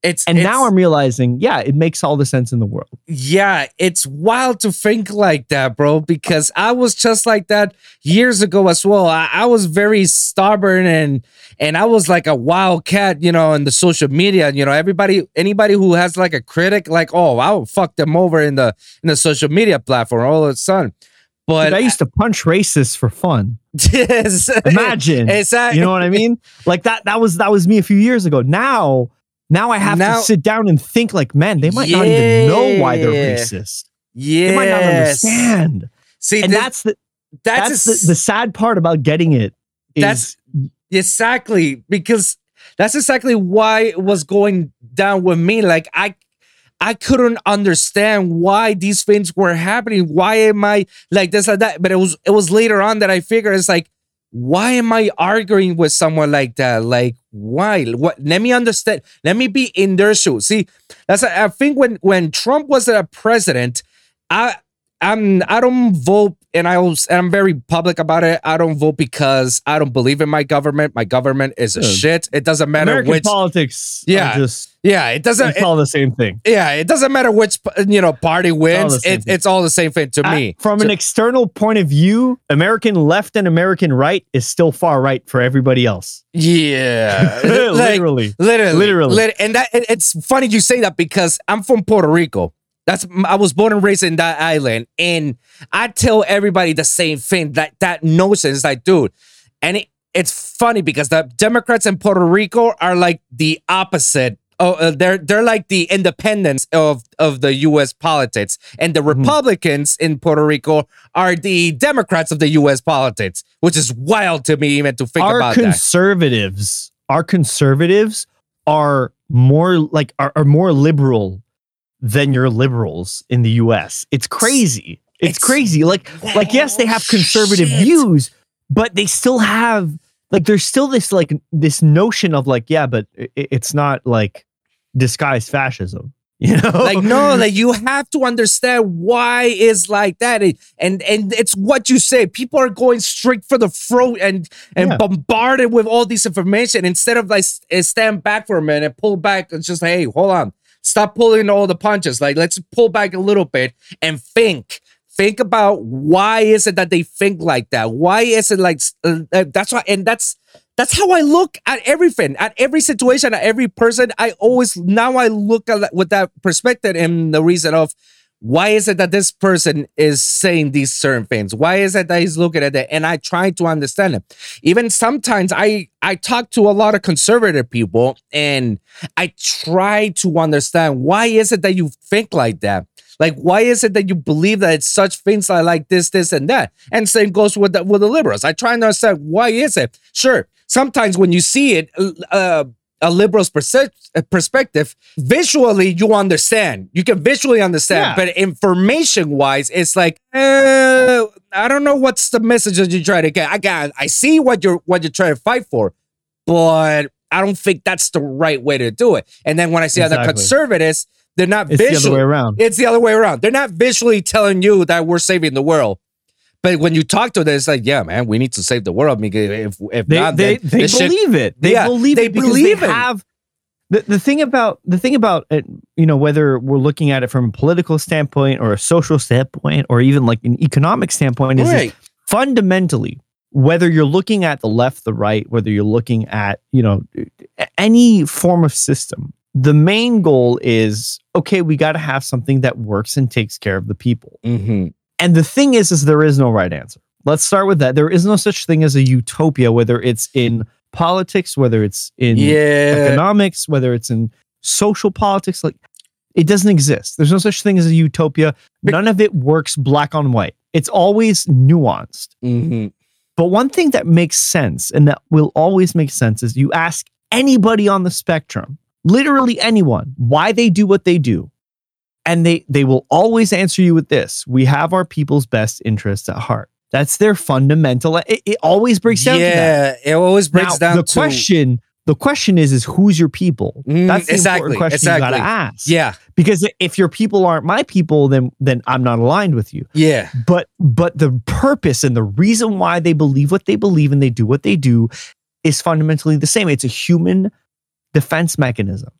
It's
And
it's-
now I'm realizing, yeah, it makes all the sense in the world.
Yeah, it's wild to think like that, bro, because I was just like that years ago as well. I, I was very stubborn and and I was like a wildcat, you know, in the social media. You know, everybody anybody who has like a critic, like, oh, I'll fuck them over in the in the social media platform all of a sudden. But
Dude, I used to punch racists for fun.
yes,
Imagine.
exactly.
you know what I mean? Like that that was that was me a few years ago. Now now I have
Now-
to sit down and think like, man, they might not even know why they're racist.
yes.
They might not understand.
See,
And
this-
that's the
that's,
that's,
a-
the, the sad part about getting it. Is,
That's- Exactly, because that's exactly why it was going down with me. Like I I couldn't understand why these things were happening. Why am I like this like that? But it was it was later on that I figured it's like, why am I arguing with someone like that? Like, why? What let me understand. Let me be in their shoes. See, that's I think when when Trump was a president, I I'm I don't vote and I was, and I'm very public about it. I don't vote because I don't believe in my government. My government is a
Yeah.
shit. It doesn't matter
American
which.
politics.
Yeah.
just
yeah, it doesn't.
it's all the same thing.
yeah, it doesn't matter which you know party wins.
the same
It, it's all the same thing to
Uh,
me.
from
So-
an external point of view, American left and American right is still far right for everybody else.
yeah, like,
Literally.
Literally,
Literally.
lit- and that it- it's funny you say that because I'm from Puerto Rico. That's I was born and raised in that island, and I tell everybody the same thing. That that notion is like, dude, and it, it's funny because the Democrats in Puerto Rico are like the opposite. Oh, uh, they're they're like the independents of of the U.S. politics, and the Republicans in Puerto Rico are the Democrats of the U.S. politics, which is wild to me even to think
our
about that.
conservatives, our conservatives are more like are, are more liberal than your liberals in the US. It's crazy. It's,
It's-
crazy. Like like yes, they have conservative
Shit.
views, but they still have like there's still this like this notion of like yeah, but i- i- it's not like disguised fascism. You know?
like no like you have to understand why it's like that and and, and it's what you say people are going straight for the throat and and
Yeah.
bombarded with all this information instead of like stand back for a minute pull back and just hey hold on stop pulling all the punches. Like let's pull back a little bit and think. Think about why is it that they think like that? Why is it like uh, uh, that's why and that's that's how I look at everything, at every situation, at every person. I always now I look at it with that perspective and the reason of why is it that this person is saying these certain things? Why is it that he's looking at it? And I try to understand it. Even sometimes I I talk to a lot of conservative people and I try to understand why is it that you think like that? Like, why is it that you believe that it's such things like, like this, this, and that? And same goes with the, with the liberals. I try to understand why is it. Sure, sometimes when you see it, uh, a liberal's uh, perspective, visually you understand. You can visually understand,
Yeah.
but information wise, it's like, uh, I don't know what's the message that you try to get. I got, I see what you're what you're trying to fight for, but I don't think that's the right way to do it. And then when I see other conservatives, they're not
it's the other
visually.
way around.
It's the other way around. They're not visually telling you that we're saving the world. But when you talk to them, it's like, yeah, man, we need to save the world. If, if
they
not,
they, they
shit-
believe it. They
Yeah,
believe
they
it
believe
they
it.
have the, the thing about the thing about it, you know, whether we're looking at it from a political standpoint or a social standpoint or even like an economic standpoint, is,
right.
fundamentally whether you're looking at the left, the right, whether you're looking at, you know, any form of system, the main goal is okay, we got to have something that works and takes care of the people.
Mhm.
And the thing is, is there is no right answer. Let's start with that. There is no such thing as a utopia, whether it's in politics, whether it's in
Yeah.
economics, whether it's in social politics. Like it doesn't exist. There's no such thing as a utopia. None of it works black on white. It's always nuanced.
Mhm.
But one thing that makes sense and that will always make sense is you ask anybody on the spectrum, literally anyone, why they do what they do. And they they will always answer you with this. We have our people's best interests at heart. That's their fundamental. It, it always breaks down to that.
Yeah, it always breaks
Now,
down
the
to
question, the question is, is who's your people?
Mm,
That's the
exactly,
important question you gotta ask.
Yeah,
Because if your people aren't my people, then then I'm not aligned with you
yeah,
but but the purpose and the reason why they believe what they believe and they do what they do is fundamentally the same it's a human defense mechanism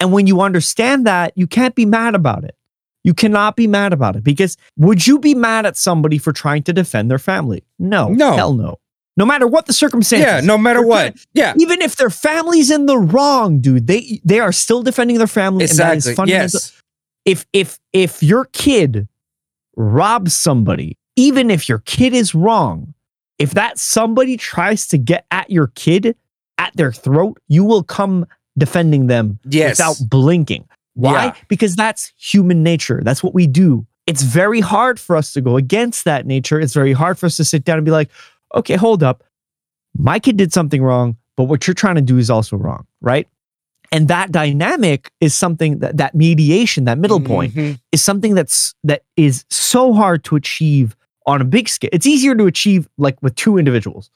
and when you understand that you can't be mad about it you cannot be mad about it because would you be mad at somebody for trying to defend their family no
No.
hell no no matter what the circumstances
yeah. No matter what. Yeah,
even if their family's in the wrong dude they they are still defending their family and that is
exactly.
fundamental
Yes.
if if if your kid robs somebody even if your kid is wrong if that somebody tries to get at your kid at their throat you will come defending them
Yes.
without blinking why
Yeah.
because that's human nature that's what we do it's very hard for us to go against that nature it's very hard for us to sit down and be like okay hold up my kid did something wrong but what you're trying to do is also wrong right and that dynamic is something that that mediation that middle point
Mhm.
is something that's that is so hard to achieve on a big scale. It's easier to achieve like with two individuals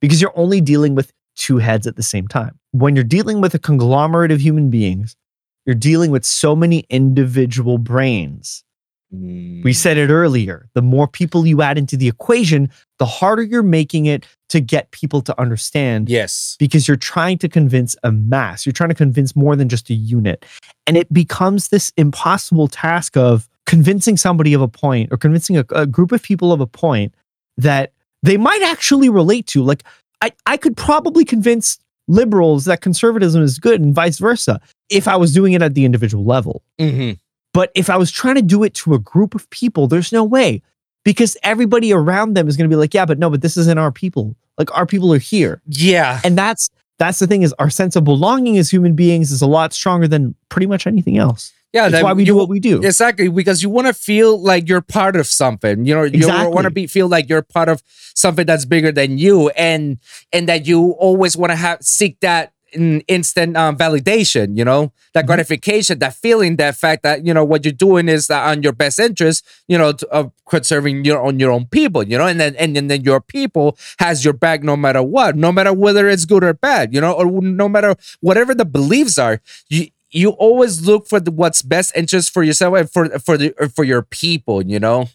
because you're only dealing with two heads at the same time. When you're dealing with a conglomerate of human beings, you're dealing with so many individual brains We mm. said it earlier. The more people you add into the equation, the harder you're making it to get people to understand
yes.
because you're trying to convince a mass. You're trying to convince more than just a unit. And it becomes this impossible task of convincing somebody of a point or convincing a, a group of people of a point that they might actually relate to. Like, I, I could probably convince liberals that conservatism is good and vice versa if I was doing it at the individual level.
hmm
But if I was trying to do it to a group of people, there's no way because everybody around them is going to be like, yeah, but no, but this isn't our people. Like our people are here.
Yeah.
And that's that's the thing is our sense of belonging as human beings is a lot stronger than pretty much anything else.
Yeah.
That's
that
why we
you-
do what we do.
Exactly, because you want to feel like you're part of something. You know, you want to be feel like you're part of something that's bigger than you, and and that you always want to have seek that in instant um, validation. You know, that
Mhm.
gratification, that feeling, that fact that you know what you're doing is uh, on your best interest. You know, to, of conserving your on your own people. You know, and then and, then then your people has your back no matter what, no matter whether it's good or bad. You know, or no matter whatever the beliefs are. You you always look for the, what's best interest for yourself and for for the for your people you know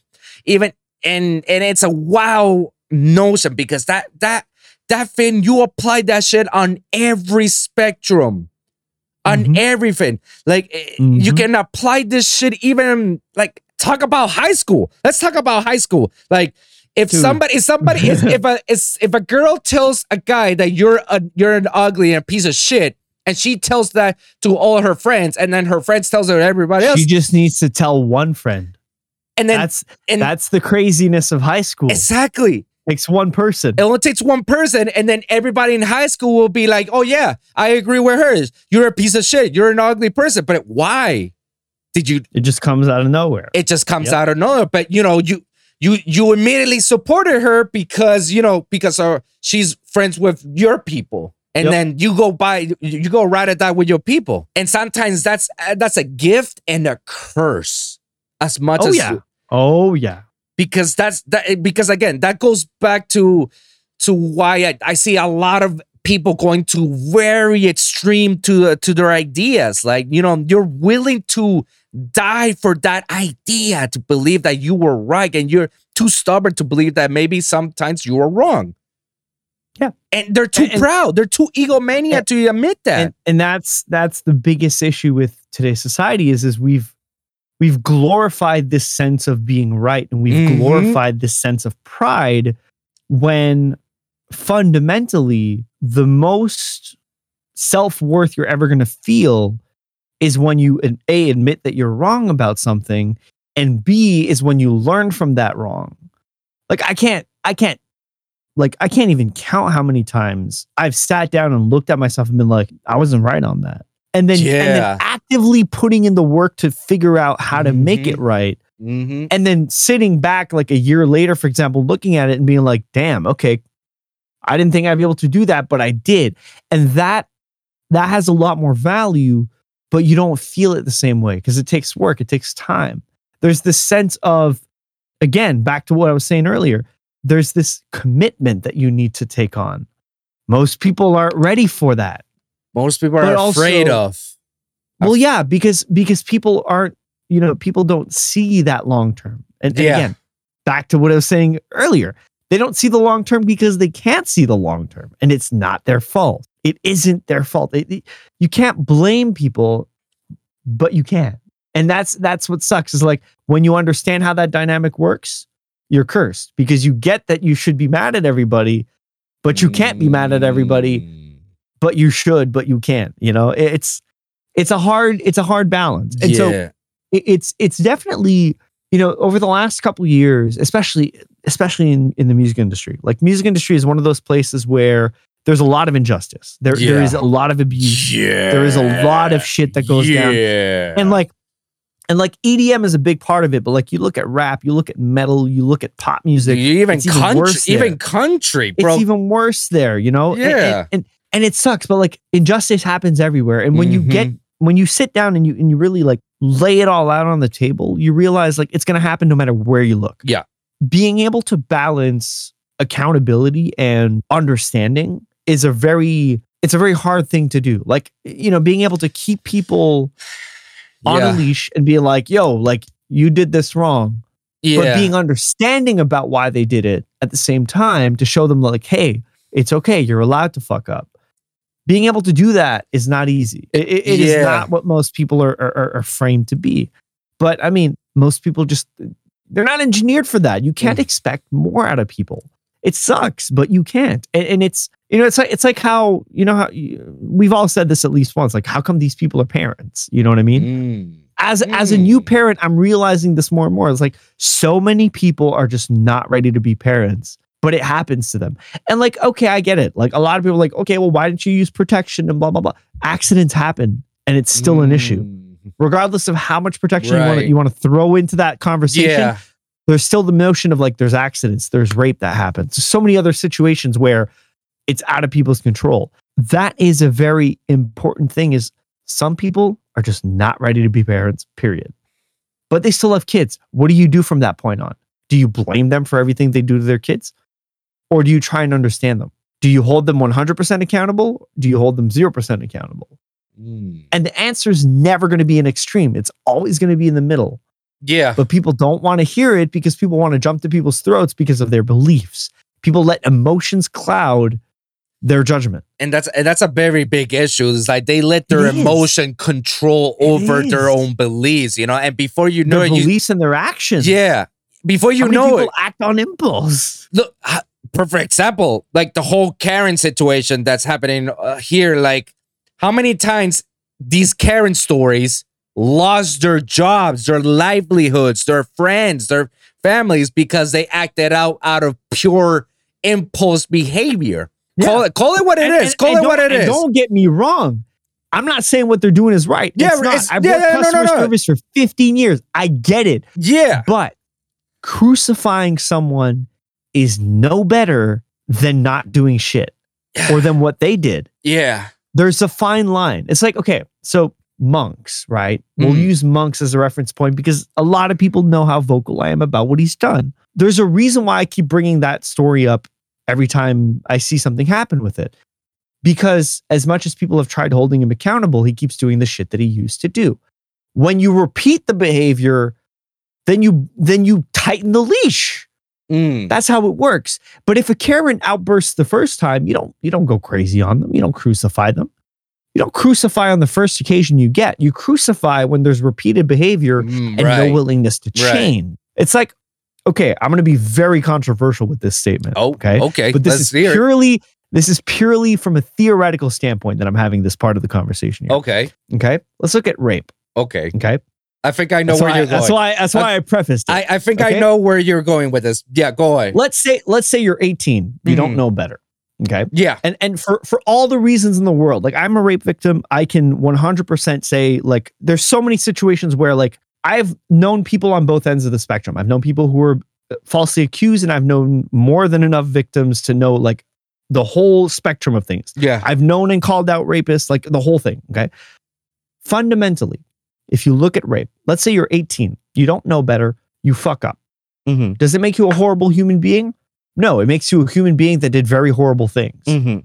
even and and it's a wow notion because that that that thing you apply that shit on every spectrum on
Mhm.
everything like eh, you
Mhm.
can apply this shit even like talk about high school let's talk about high school like if
Dude.
somebody if somebody is if a is if a girl tells a guy that you're a you're an ugly and a piece of shit and she tells that to all her friends and then her friends tells her to everybody else
She just needs to tell one friend.
and then
That's
and
that's the craziness of high school.
exactly
Takes one person.
it only takes one person and then everybody in high school will be like oh yeah i agree with her you're a piece of shit you're an ugly person but why did you
It just comes out of nowhere.
it just comes
Yep.
out of nowhere but you know you you you immediately supported her because you know because uh, she's friends with your people and
Yep.
then you go by you go right at that with your people and sometimes that's uh, that's a gift and a curse as much
Oh
as
yeah. Oh yeah.
because that's that because again that goes back to to why I, I see a lot of people going to very extreme to uh, to their ideas like you know you're willing to die for that idea to believe that you were right and you're too stubborn to believe that maybe sometimes you were wrong
Yeah.
and they're too
And-
proud they're too egomaniac
And-
to admit that
and, and that's that's the biggest issue with today's society is is we've we've glorified this sense of being right and we've
Mhm.
glorified this sense of pride when fundamentally the most self-worth you're ever going to feel is when you a admit that you're wrong about something and b is when you learn from that wrong like i can't i can't like I can't even count how many times I've sat down and looked at myself and been like, I wasn't right on that. And then, and then actively putting in the work to figure out how to make it right.
mm-hmm.
And then sitting back like a year later, for example, looking at it and being like, damn, okay, I didn't think I'd be able to do that, but I did. And that that has a lot more value, but you don't feel it the same way because it takes work, it takes time. There's this sense of, again, back to what I was saying earlier, there's this commitment that you need to take on. Most people aren't ready for that.
most people are
But also-
afraid of
Well, yeah, because because people aren't, you know, people don't see that long term. And, and
Yeah.
again, back to what I was saying earlier, they don't see the long term because they can't see the long term, and it's not their fault. It isn't their fault. It- it- you can't blame people, but you can, and that's that's what sucks. Is like when you understand how that dynamic works, you're cursed because you get that you should be mad at everybody, but you can't be mad at everybody
Mm.
but you should, but you can't. You know, it's it's a hard it's a hard balance, and so
yeah.
it- it's it's definitely you know over the last couple years, especially especially in in the music industry. Like music industry is one of those places where there's a lot of injustice. There there
Yeah.
is a lot of abuse,
yeah.
there is a lot of shit that goes down.
yeah.
and like. And like EDM is a big part of it, but like you look at rap, you look at metal, you look at pop music,
even
it's even
country,
worse
even country, bro.
it's even worse there, you know? And- and-
Yeah.
And, and, it sucks, but like injustice happens everywhere. And when you get
Mhm.
when you sit down and you and you really like lay it all out on the table, you realize like it's gonna happen no matter where you look.
Yeah.
Being able to balance accountability and understanding is a very it's a very hard thing to do. Like, you know, being able to keep people on
Yeah.
a leash and being like, yo, like you did this wrong.
yeah.
But being understanding about why they did it at the same time to show them like, hey, it's okay. You're allowed to fuck up. Being able to do that is not easy. It, it- it is
Yeah.
not what most people are, are are framed to be. But I mean, most people just they're not engineered for that. You can't
Mm.
expect more out of people. It sucks, but you can't. And, and it's you know it's like it's like how you know how you, we've all said this at least once. Like how come these people are parents? You know what I mean?
Mm.
as as a new
Mm.
parent, I'm realizing this more and more. It's like so many people are just not ready to be parents, but it happens to them. And like, okay, I get it. Like a lot of people are like, okay, well, why didn't you use protection and blah blah blah? Accidents happen, and it's still an issue,
Mm.
regardless of how much protection you want to you want to throw into that conversation.
Yeah.
There's still the notion of like there's accidents, there's rape that happens, there's so many other situations where it's out of people's control. That is a very important thing. Is some people are just not ready to be parents, period. But they still have kids. What do you do from that point on? Do you blame them for everything they do to their kids? Or do you try and understand them? Do you hold them 100% accountable? Do you hold them 0% accountable?
Mm.
And the answer is never going to be an extreme. It's always going to be in the middle.
Yeah.
But people don't want to hear it because people want to jump to people's throats because of their beliefs. People let emotions cloud their judgment.
and that's and that's a very big issue. It's like they let their
It is.
emotion control over their own beliefs, you know. And before you know
their
it, you,
beliefs and their actions.
yeah, before you know
people
it,
act on impulse.
look. Perfect example, like the whole Karen situation that's happening uh, here. Like, how many times these Karen stories lost their jobs, their livelihoods, their friends, their families because they acted out out of pure impulse behavior. Call it, call it what it
And-
is.
and-
call
and
it what it is.
Don't get me wrong. I'm not saying what they're doing is right.
Yeah,
it's not.
it's-
I've
yeah,
worked
yeah, no, no,
customer
no.
service for 15 years. I get it.
Yeah.
But crucifying someone is no better than not doing shit or than what they did.
Yeah.
There's a fine line. It's like, okay, so Monxx, right? We'll
Mhm.
use Monxx as a reference point because a lot of people know how vocal I am about what he's done. There's a reason why I keep bringing that story up every time I see something happen with it. Because as much as people have tried holding him accountable, he keeps doing the shit that he used to do. When you repeat the behavior, then you then you tighten the leash.
Mm.
That's how it works. But if a Karen outbursts the first time, you don't you don't go crazy on them. You don't crucify them. You don't crucify on the first occasion you get. You crucify when there's repeated behavior
Mm,
and
right.
no willingness to
Right.
change. It's like, okay, I'm going to be very controversial with this statement.
Oh,
okay.
okay.
But this
Let's
is
it.
purely this is purely from a theoretical standpoint that I'm having this part of the conversation here.
Okay.
Okay. Let's look at rape.
Okay.
Okay.
I think I know
That's
where you're
that's
going.
why that's why I prefaced it.
I, I think
Okay.
I know where you're going with this. Yeah, go ahead.
let's say let's say you're 18. You don't
Mhm.
know better. Okay.
Yeah.
and and for for all the reasons in the world like i'm a rape victim i can 100% say like there's so many situations where like i've known people on both ends of the spectrum i've known people who were falsely accused and i've known more than enough victims to know like the whole spectrum of things
Yeah.
i've known and called out rapists like the whole thing okay fundamentally if you look at rape let's say you're 18 you don't know better you fuck up
Mm-hmm.
does it make you a horrible human being no it makes you a human being that did very horrible things
Mm-hmm.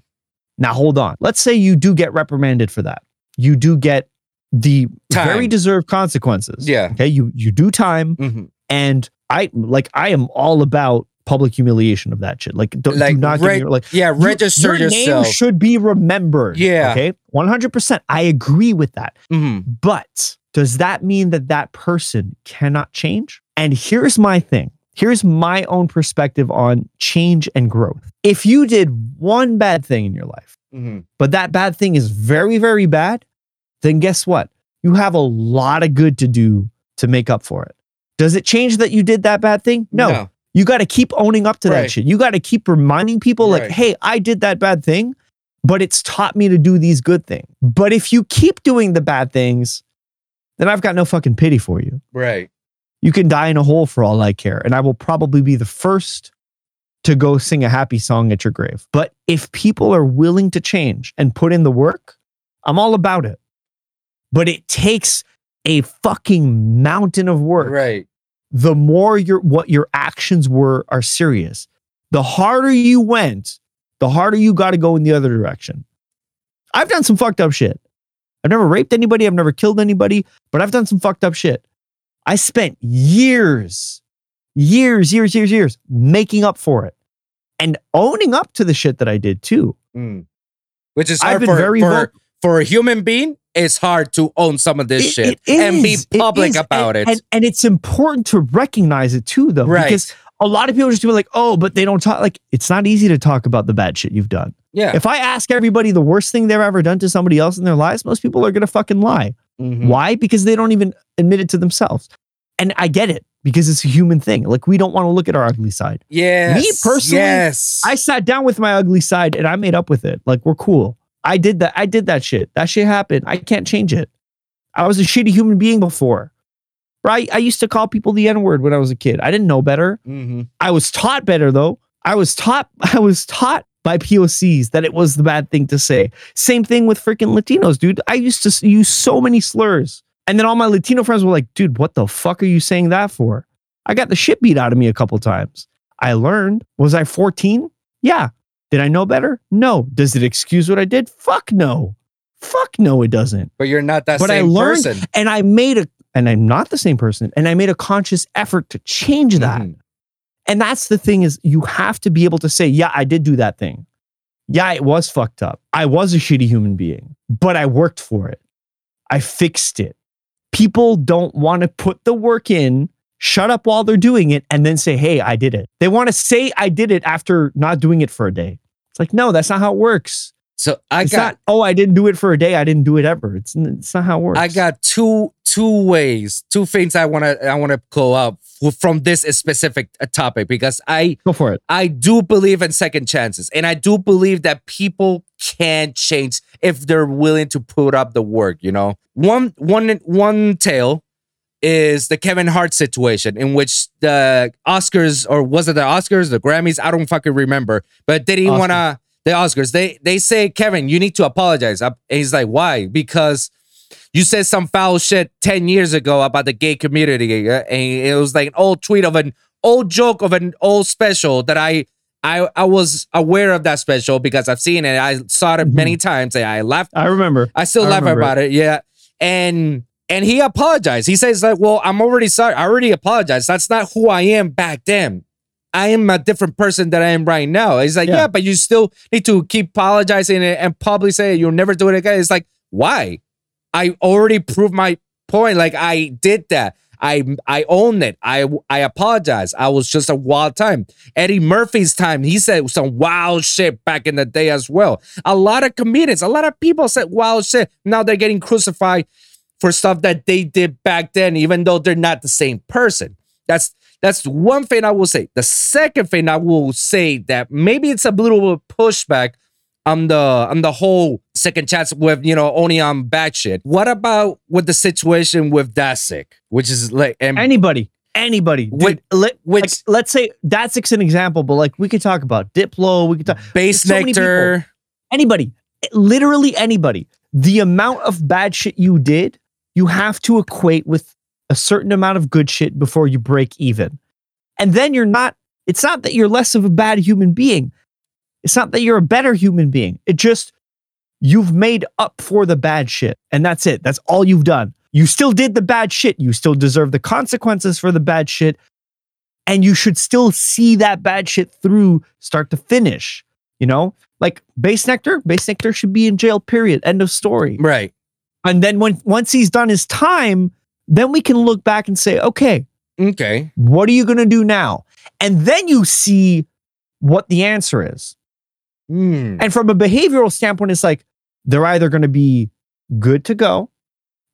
now hold on. Let's say you do get reprimanded for that. You do get the
Time.
very deserved consequences.
Yeah.
Okay. You you do time,
Mm-hmm.
and I like I am all about public humiliation of that shit. Like do, do
Like,
not
re-
like
Yeah.
you-
Register
your
yourself.
name should be remembered.
Yeah.
Okay. One hundred percent. I agree with that.
mm-hmm.
But does that mean that that person cannot change? And here's my thing. Here's my own perspective on change and growth. If you did one bad thing in your life
Mm-hmm.
but that bad thing is very, very bad, then guess what? You have a lot of good to do to make up for it. Does it change that you did that bad thing? No. You got to keep owning up to that shit. You got to keep reminding people, like, hey, I did that bad thing, but it's taught me to do these good things. But if you keep doing the bad things, then I've got no fucking pity for you.
Right.
You can die in a hole for all I care. And I will probably be the first to go sing a happy song at your grave. But if people are willing to change and put in the work, I'm all about it. But it takes a fucking mountain of work.
Right.
The more your what your actions were are serious. The harder you went, the harder you got to go in the other direction. I've done some fucked up shit. I've never raped anybody, I've never killed anybody, but I've done some fucked up shit. I spent years, years, years, years, years making up for it and owning up to the shit that I did too.
Mm. Which is
I've
hard
been
for,
very
for,
vocal.
for a human being. It's hard to own some of this
It-
shit
it
and be
is, it
public about
and,
it.
And, and it's important to recognize it too, though,
right.
because a lot of people just do like, oh, but they don't talk. Like, it's not easy to talk about the bad shit you've done.
yeah.
If I ask everybody the worst thing they've ever done to somebody else in their lives, most people are gonna fucking lie.
Mhm.
Why? Because they don't even admit it to themselves. And I get it because it's a human thing. Like we don't want to look at our ugly side.
Yeah.
Me personally,
yes.
I sat down with my ugly side and I made up with it. Like we're cool. I did that. I did that shit. That shit happened. I can't change it. I was a shitty human being before. Right? I used to call people the N-word when I was a kid. I didn't know better.
Mhm.
I was taught better though. I was taught I was taught by POCs that it was the bad thing to say. Same thing with freaking Latinos, dude. I used to use so many slurs. And then all my Latino friends were like, dude, what the fuck are you saying that for? I got the shit beat out of me a couple times. I learned. Was I 14? Yeah. Did I know better? No. Does it excuse what I did? Fuck no. Fuck no, it doesn't.
But you're not that
But I learned-
person.
And I made a, and I'm not the same person. And I made a conscious effort to change that.
Mhm.
And that's the thing is you have to be able to say, yeah, I did do that thing. Yeah, it was fucked up. I was a shitty human being, but I worked for it. I fixed it. People don't want to put the work in, shut up while they're doing it, and then say, hey, I did it. They want to say I did it after not doing it for a day. It's like, no, that's not how it works.
So I
it's
got
not, oh, I didn't do it for a day. I didn't do it ever. It's, it's not how it works.
I got two two ways, two things I want to I want to go up from this specific uh, topic because I
Go for it.
I do believe in second chances and I do believe that people can change if they're willing to put up the work, you know. One one one tale is the Kevin Hart situation in which the Oscars or was it the Oscars, the Grammys, I don't fucking remember, but they didn't
Oscars.
want to the Oscars. They they say Kevin, you need to apologize. And he's like, "Why?" Because you said some foul shit 10 years ago about the gay community uh, and it was like an old tweet of an old joke of an old special that I I I was aware of that special because I've seen it. I saw it many times I laughed
I remember.
I still
I
laugh about it. Yeah. And and he apologized. He says like, "Well, I'm already sorry. I already apologized. That's not who I am back then. I am a different person than I am right now." He's like,
Yeah.
"Yeah, but you still need to keep apologizing and, and publicly say you'll never do it again." It's like, "Why? I already proved my point. Like I did that. I I own it. I I apologize. I was just a wild time. Eddie Murphy's time. He said some wild shit back in the day as well. A lot of comedians, a lot of people said wild shit. Now they're getting crucified for stuff that they did back then, even though they're not the same person. That's that's one thing I will say. The second thing I will say that maybe it's a little pushback on the on the whole second chance with you know only on bad shit. What about with the situation with Datsik, which is like and
Anybody, anybody. Dude,
Which-
let,
which-
like, let's say that's an example, but like we could talk about Diplo, we could talk
base
so
nectar.
anybody, literally anybody. The amount of bad shit you did, you have to equate with a certain amount of good shit before you break even. And then you're not, it's not that you're less of a bad human being. It's not that you're a better human being. It just, you've made up for the bad shit. And that's it. That's all you've done. You still did the bad shit. You still deserve the consequences for the bad shit. And you should still see that bad shit through start to finish. You know, like Bassnectar, base nectar should be in jail, period. End of story.
Right.
And then when once he's done his time, then we can look back and say, okay,
Okay.
what are you going to do now? And then you see what the answer is.
Hmm.
And from a behavioral standpoint, it's like they're either going to be good to go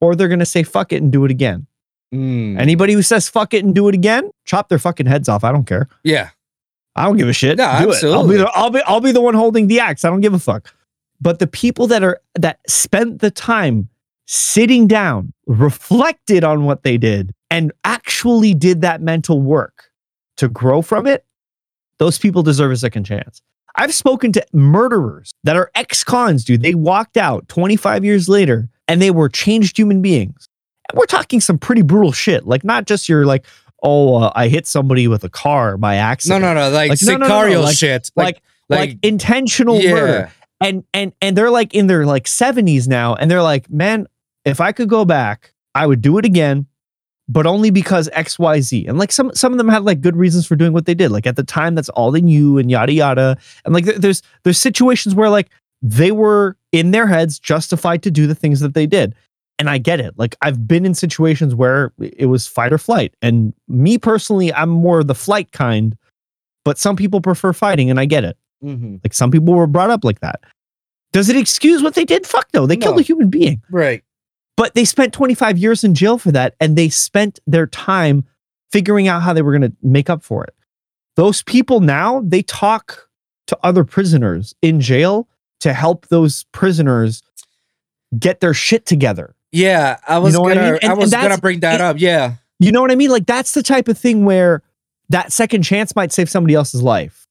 or they're going to say fuck it and do it again.
Hmm.
Anybody who says fuck it and do it again, chop their fucking heads off. I don't care.
Yeah.
I don't give a shit.
No,
do it. I'll be,
absolutely.
the, I'll be I'll be the one holding the axe. I don't give a fuck. But the people that are that spent the time sitting down, reflected on what they did, and actually did that mental work to grow from it, those people deserve a second chance. I've spoken to murderers that are ex-cons, dude. They walked out 25 years later and they were changed human beings. And we're talking some pretty brutal shit. Like not just your like, oh, uh, I hit somebody with a car by accident.
no, no. Like,
Like, no, no, no, no,
Sicario
like-
shit.
like, like, intentional
yeah.
murder. And and and they're like in their like 70s now, and they're like, man, if I could go back, I would do it again. but only because XYZ. And like some some of them had like good reasons for doing what they did. Like at the time, that's all they knew and yada yada. And like there's there's situations where like they were in their heads justified to do the things that they did. And I get it. Like I've been in situations where it was fight or flight. And me personally, I'm more the flight kind, but some people prefer fighting, and I get it.
Mm-hmm.
Like some people were brought up like that. Does it excuse what they did? Fuck no. They killed a human being.
Right.
But they spent 25 years in jail for that, and they spent their time figuring out how they were going to make up for it. Those people now, they talk to other prisoners in jail to help those prisoners get their shit together.
Yeah, I was
know
gonna.
mean?
I, was gonna bring that up. Yeah.
You know what I mean? Like that's the type of thing where that second chance might save somebody else's life.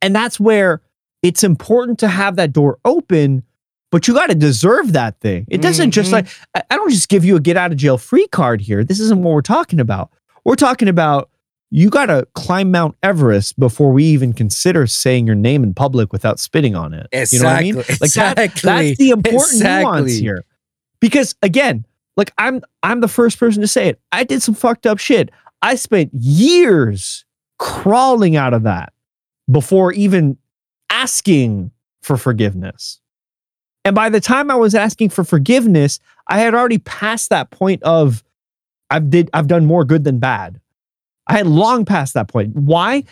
And that's where it's important to have that door open, but you got to deserve that thing. It doesn't just
Mhm.
like, I don't just give you a get out of jail free card here. This isn't what we're talking about. We're talking about you got to climb Mount Everest before we even consider saying your name in public without spitting on it. You know what I mean?
Exactly,
Like that,
exactly,
that's the important nuance here. Because again, like I'm I'm the first person to say it. I did some fucked up shit. I spent years crawling out of that before even asking for forgiveness. And by the time I was asking for forgiveness, I had already passed that point of I've did I've done more good than bad. I had long passed that point. Why?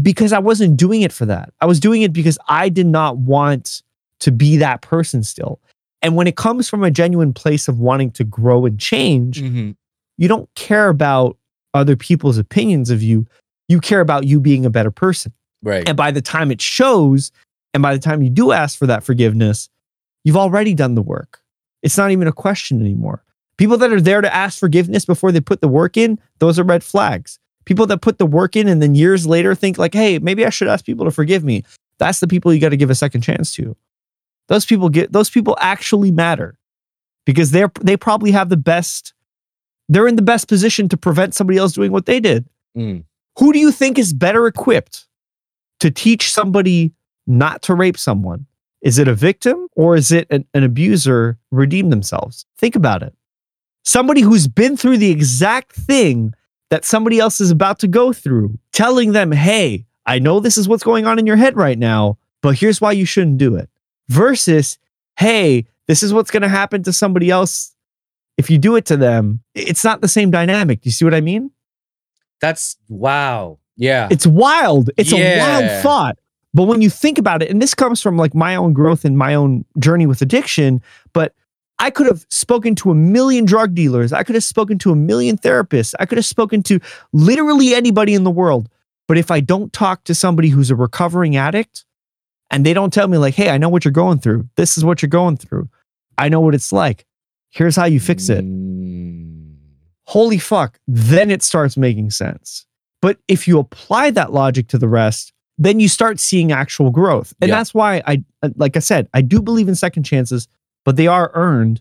Because I wasn't doing it for that. I was doing it because I did not want to be that person still. And when it comes from a genuine place of wanting to grow and change,
Mhm.
you don't care about other people's opinions of you. You care about you being a better person.
Right.
And by the time it shows, and by the time you do ask for that forgiveness, you've already done the work. It's not even a question anymore. People that are there to ask forgiveness before they put the work in, those are red flags. People that put the work in and then years later think like, "Hey, maybe I should ask people to forgive me." That's the people you got to give a second chance to. Those people get those people actually matter because they're they probably have the best they're in the best position to prevent somebody else doing what they did.
Mm.
Who do you think is better equipped to teach somebody not to rape someone? Is it a victim or is it an, an abuser redeem themselves? Think about it. Somebody who's been through the exact thing that somebody else is about to go through, telling them, hey, I know this is what's going on in your head right now, but here's why you shouldn't do it. Versus, hey, this is what's going to happen to somebody else if you do it to them. It's not the same dynamic. Do you see what I mean?
That's wow. Yeah.
It's wild. It's a wild thought. But when you think about it, and this comes from like my own growth and my own journey with addiction, but I could have spoken to a million drug dealers. I could have spoken to a million therapists. I could have spoken to literally anybody in the world. But if I don't talk to somebody who's a recovering addict and they don't tell me, like, hey, I know what you're going through, this is what you're going through, I know what it's like. Here's how you fix it
Mm.
holy fuck, then it starts making sense. But if you apply that logic to the rest, then you start seeing actual growth. And
Yeah.
that's why I, uh, like I said, I do believe in second chances, but they are earned.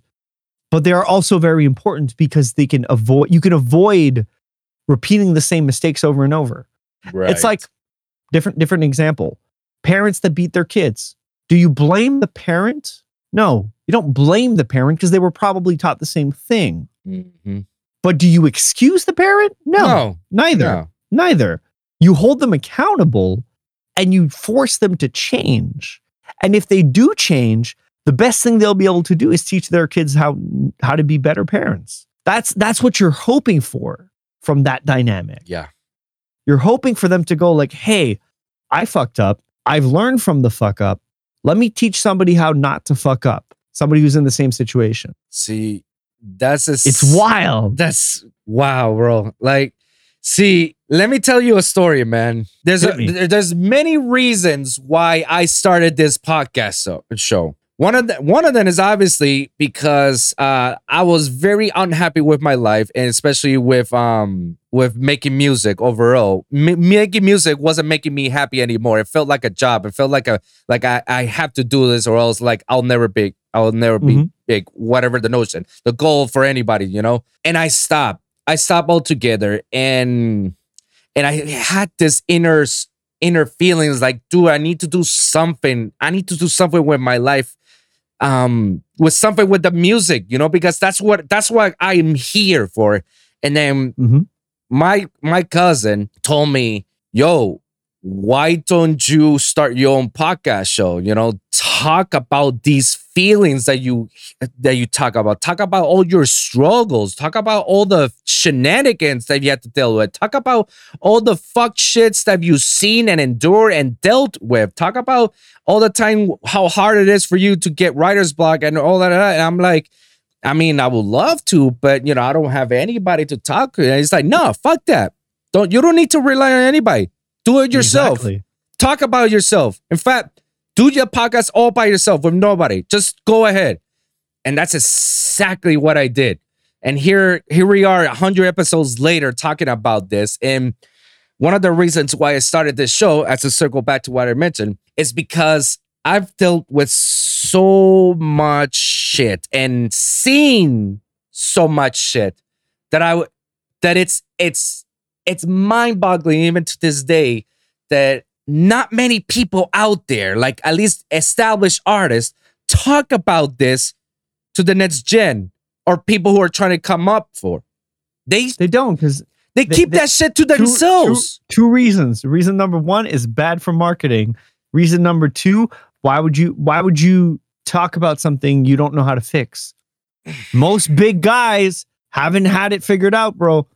But they are also very important because they can avoid, you can avoid repeating the same mistakes over and over.
Right.
It's like different, different example. Parents that beat their kids. Do you blame the parent? No, you don't blame the parent because they were probably taught the same thing.
Mhm.
But do you excuse the parent? No,
No.
neither.
No.
Neither. You hold them accountable and you force them to change. And if they do change, the best thing they'll be able to do is teach their kids how how to be better parents. That's that's what you're hoping for from that dynamic.
Yeah.
You're hoping for them to go like, "Hey, I fucked up. I've learned from the fuck up. Let me teach somebody how not to fuck up." Somebody who's in the same situation.
See, that's a
It's wild.
That's wow, bro. Like, see, let me tell you a story, man. There's a, there- there's many reasons why I started this podcast so, show. One of the, one of them is obviously because uh, I was very unhappy with my life, and especially with um with making music overall. M- making music wasn't making me happy anymore. It felt like a job. It felt like a like I, I have to do this or else like I'll never be I'll never be
Mhm.
big. Whatever the notion, the goal for anybody, you know. And I stopped. I stopped altogether, and and I had this inner inner feelings like, dude, I need to do something. I need to do something with my life, um, with something with the music, you know, because that's what that's what I'm here for. And then
Mhm.
my my cousin told me, "Yo, why don't you start your own podcast show? You know, talk about these feelings that you that you talk about. Talk about all your struggles. Talk about all the shenanigans that you have to deal with. Talk about all the fuck shits that you've seen and endured and dealt with. Talk about all the time how hard it is for you to get writer's block and all that. And I'm like, I mean, I would love to, but you know, I don't have anybody to talk to. And he's like, no, fuck that. Don't you don't need to rely on anybody. Do it yourself.
Exactly.
Talk about yourself. In fact, do your podcast all by yourself with nobody. Just go ahead. And that's exactly what I did. And here, here we are, hundred episodes later, talking about this. And one of the reasons why I started this show, as to circle back to what I mentioned, is because I've dealt with so much shit and seen so much shit that I that it's it's it's mind-boggling even to this day that not many people out there, like at least established artists, talk about this to the next gen or people who are trying to come up for. They
They don't because
they
They-
keep
they-
that shit to themselves.
Two, two reasons. Reason number one is bad for marketing. Reason number two, why would you why would you talk about something you don't know how to fix? Most big guys haven't had it figured out, bro.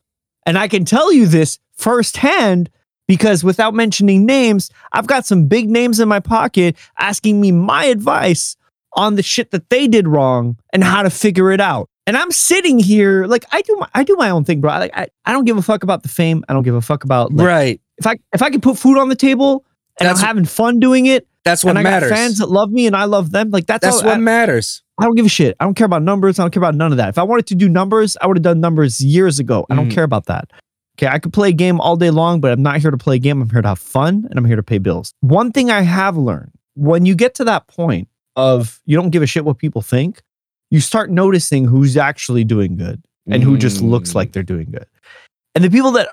And I can tell you this firsthand because without mentioning names, I've got some big names in my pocket asking me my advice on the shit that they did wrong and how to figure it out. And I'm sitting here like I do my I do my own thing, bro. Like I, I don't give a fuck about the fame. I don't give a fuck about like,
right.
if I if I can put food on the table and
That's-
I'm having fun doing it,
That's what
and I
matters.
got fans that love me and I love them, like that's,
That's
all,
what
I,
matters.
I don't give a shit. I don't care about numbers. I don't care about none of that. If I wanted to do numbers, I would have done numbers years ago. I don't
Mhm.
care about that. Okay, I could play a game all day long, but I'm not here to play a game. I'm here to have fun and I'm here to pay bills. One thing I have learned when you get to that point of you don't give a shit what people think, you start noticing who's actually doing good and who just looks
Mm.
like they're doing good. And the people that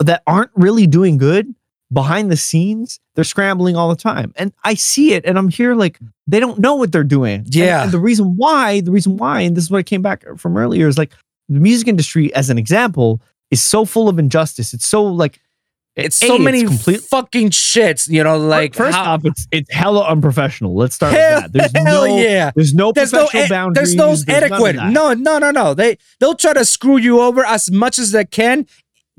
that aren't really doing good behind the scenes, they're scrambling all the time. And I see it and I'm here like they don't know what they're doing. And-
Yeah.
and the reason why, the reason why, and this is what I came back from earlier, is like the music industry, as an example, is so full of injustice. It's so like
It's
A,
so
it's
many
complete-
fucking shits, you know, like
first
how-
off, it's it's hella unprofessional. Let's start
hell,
with that. There's
hell
no
yeah.
there's no
There's no,
professional
e-
boundaries.
there's no
there's none of
etiquette.
that.
No, no, no, no. They they'll try to screw you over as much as they can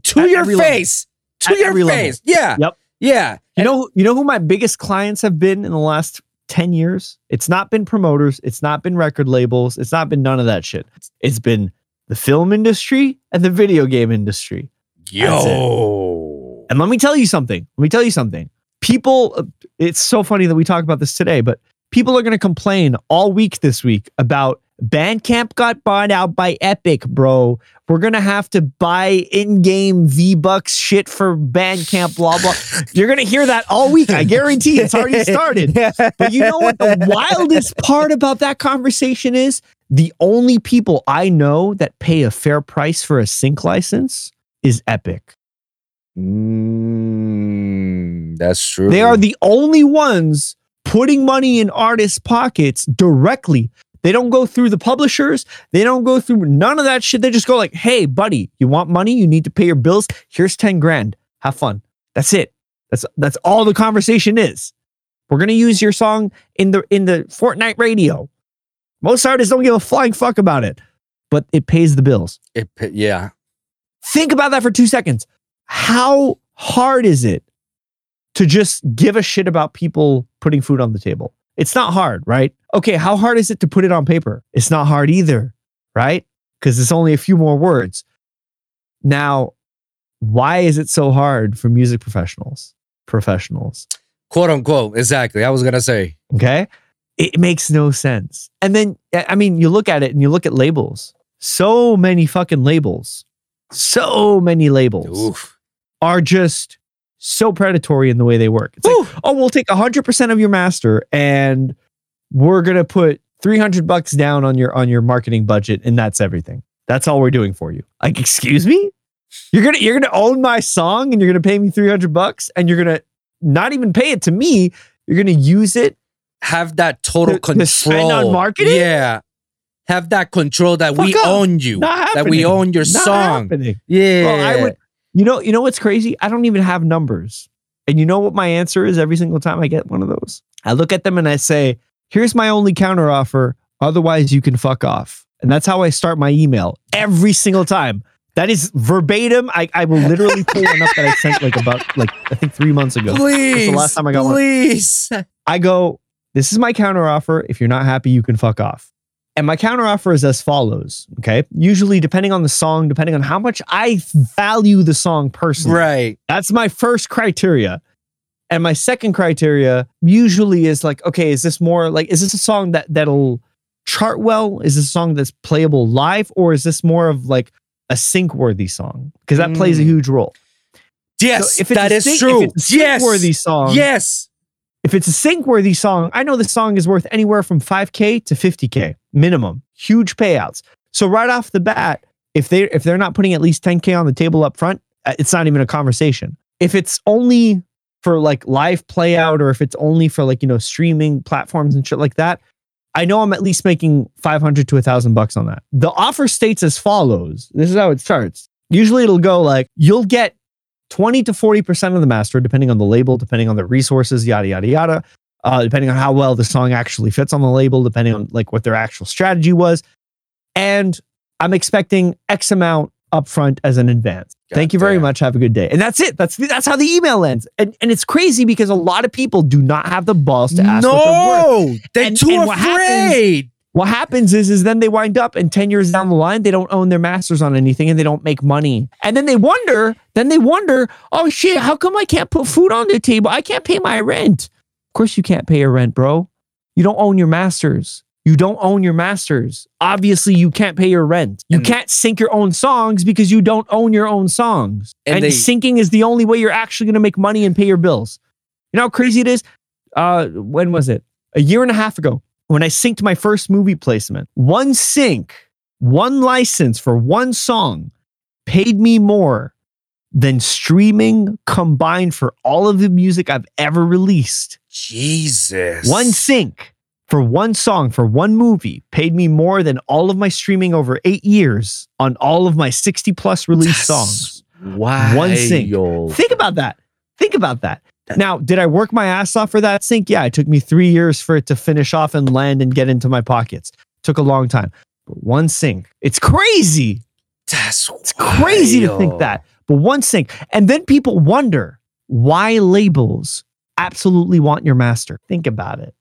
to
At
your
every level.
face. To
At
your
every level.
face. Yeah.
Yep.
Yeah.
You know, you know who my biggest clients have been in the last 10 years? It's not been promoters, it's not been record labels, it's not been none of that shit. It's been the film industry and the video game industry.
Yo.
And let me tell you something. Let me tell you something. People, uh, it's so funny that we talk about this today, but people are going to complain all week this week about Bandcamp got bought out by Epic, bro. We're going to have to buy in game V Bucks shit for Bandcamp, blah, blah. You're going to hear that all week. I guarantee it's already started. But you know what the wildest part about that conversation is? The only people I know that pay a fair price for a sync license is Epic.
Mm, that's true.
They are the only ones putting money in artists' pockets directly. They don't go through the publishers. They don't go through none of that shit. They just go like, "Hey, buddy, you want money? You need to pay your bills. Here's 10 grand. Have fun." That's it. That's that's all the conversation is. We're going to use your song in the in the Fortnite radio. Most artists don't give a flying fuck about it, but it pays the bills.
It, yeah.
Think about that for two seconds. How hard is it to just give a shit about people putting food on the table? It's not hard, right? Okay, how hard is it to put it on paper? It's not hard either, right? Because it's only a few more words. Now, why is it so hard for music professionals? Professionals.
Quote unquote. Exactly. I was gonna say.
Okay. It makes no sense. And then, I mean, you look at it and you look at labels. So many fucking labels, so many labels
Oof.
are just so predatory in the way they work. It's like, oh, we'll take 100% of your master and we're going to put 300 bucks down on your on your marketing budget and that's everything. That's all we're doing for you. Like, excuse me? You're going to you're going to own my song and you're going to pay me 300 bucks and you're going to not even pay it to me. You're going to use it
Have that total
To-
control.
spend on marketing?
Yeah. have that control that we
Fuck up.
own you, that we own your
Not
song.
happening.
Yeah,
Bro, I would. You know. You know what's crazy? I don't even have numbers. And you know what my answer is every single time I get one of those? I look at them and I say, "Here's my only counteroffer. Otherwise, you can fuck off." And that's how I start my email every single time. That is verbatim. I, I will literally pull one up that I sent like about like I think three months ago.
please, the
last time I got one.
please.
I go, this is my counteroffer. If you're not happy, you can fuck off. And my counteroffer is as follows. Okay. Usually, depending on the song, depending on how much I value the song personally,
Right.
that's my first criteria. And my second criteria usually is like, okay, is this more like, is this a song that that'll chart well? Is this a song that's playable live, or is this more of like a sync worthy song? Because that plays a
Mm.
huge role.
Yes,
So if it's
that is
sync-
true.
If it's a
yes,
sync-worthy song,
yes.
If it's a sync worthy song, I know the song is worth anywhere from 5k to 50k minimum. Huge payouts. So right off the bat, if they if they're not putting at least 10k on the table up front, uh, it's not even a conversation. If it's only for like live play out or if it's only for like, you know, streaming platforms and shit like that, I know I'm at least making 500 to a 1000 bucks on that. The offer states as follows. This is how it starts. Usually it'll go like you'll get 20 to 40% of the master, depending on the label, depending on the resources, yada, yada, yada. Uh, depending on how well the song actually fits on the label, depending on like what their actual strategy was. And I'm expecting X amount upfront as an advance. Thank you very much. Have a good day. And that's it. That's that's how the email ends. And and it's crazy because a lot of people do not have the balls to ask what they're worth.
No, they're
And-
too
and happens-
afraid.
What happens is, is then they wind up and 10 years down the line, they don't own their masters on anything and they don't make money. And then they wonder, then they wonder, oh shit, how come I can't put food on the table? I can't pay my rent. Of course you can't pay your rent, bro. You don't own your masters. You don't own your masters. Obviously, you can't pay your rent. You
And-
can't sync your own songs because you don't own your own songs.
And
And,
they-
syncing is the only way you're actually going to make money and pay your bills. You know how crazy it is? Uh, when was it? A year and a half ago, when I synced my first movie placement, one sync, one license for one song paid me more than streaming combined for all of the music I've ever released.
Jesus.
One sync for one song for one movie paid me more than all of my streaming over eight years on all of my 60 plus released songs.
Wow.
One sync. Think about that. Think about that. Now, did I work my ass off for that sync? Yeah, it took me three years for it to finish off and land and get into my pockets. Took a long time. But one sync, It's crazy.
That's
It's crazy to think that. But one sync. And then people wonder why labels absolutely want your master. Think about it.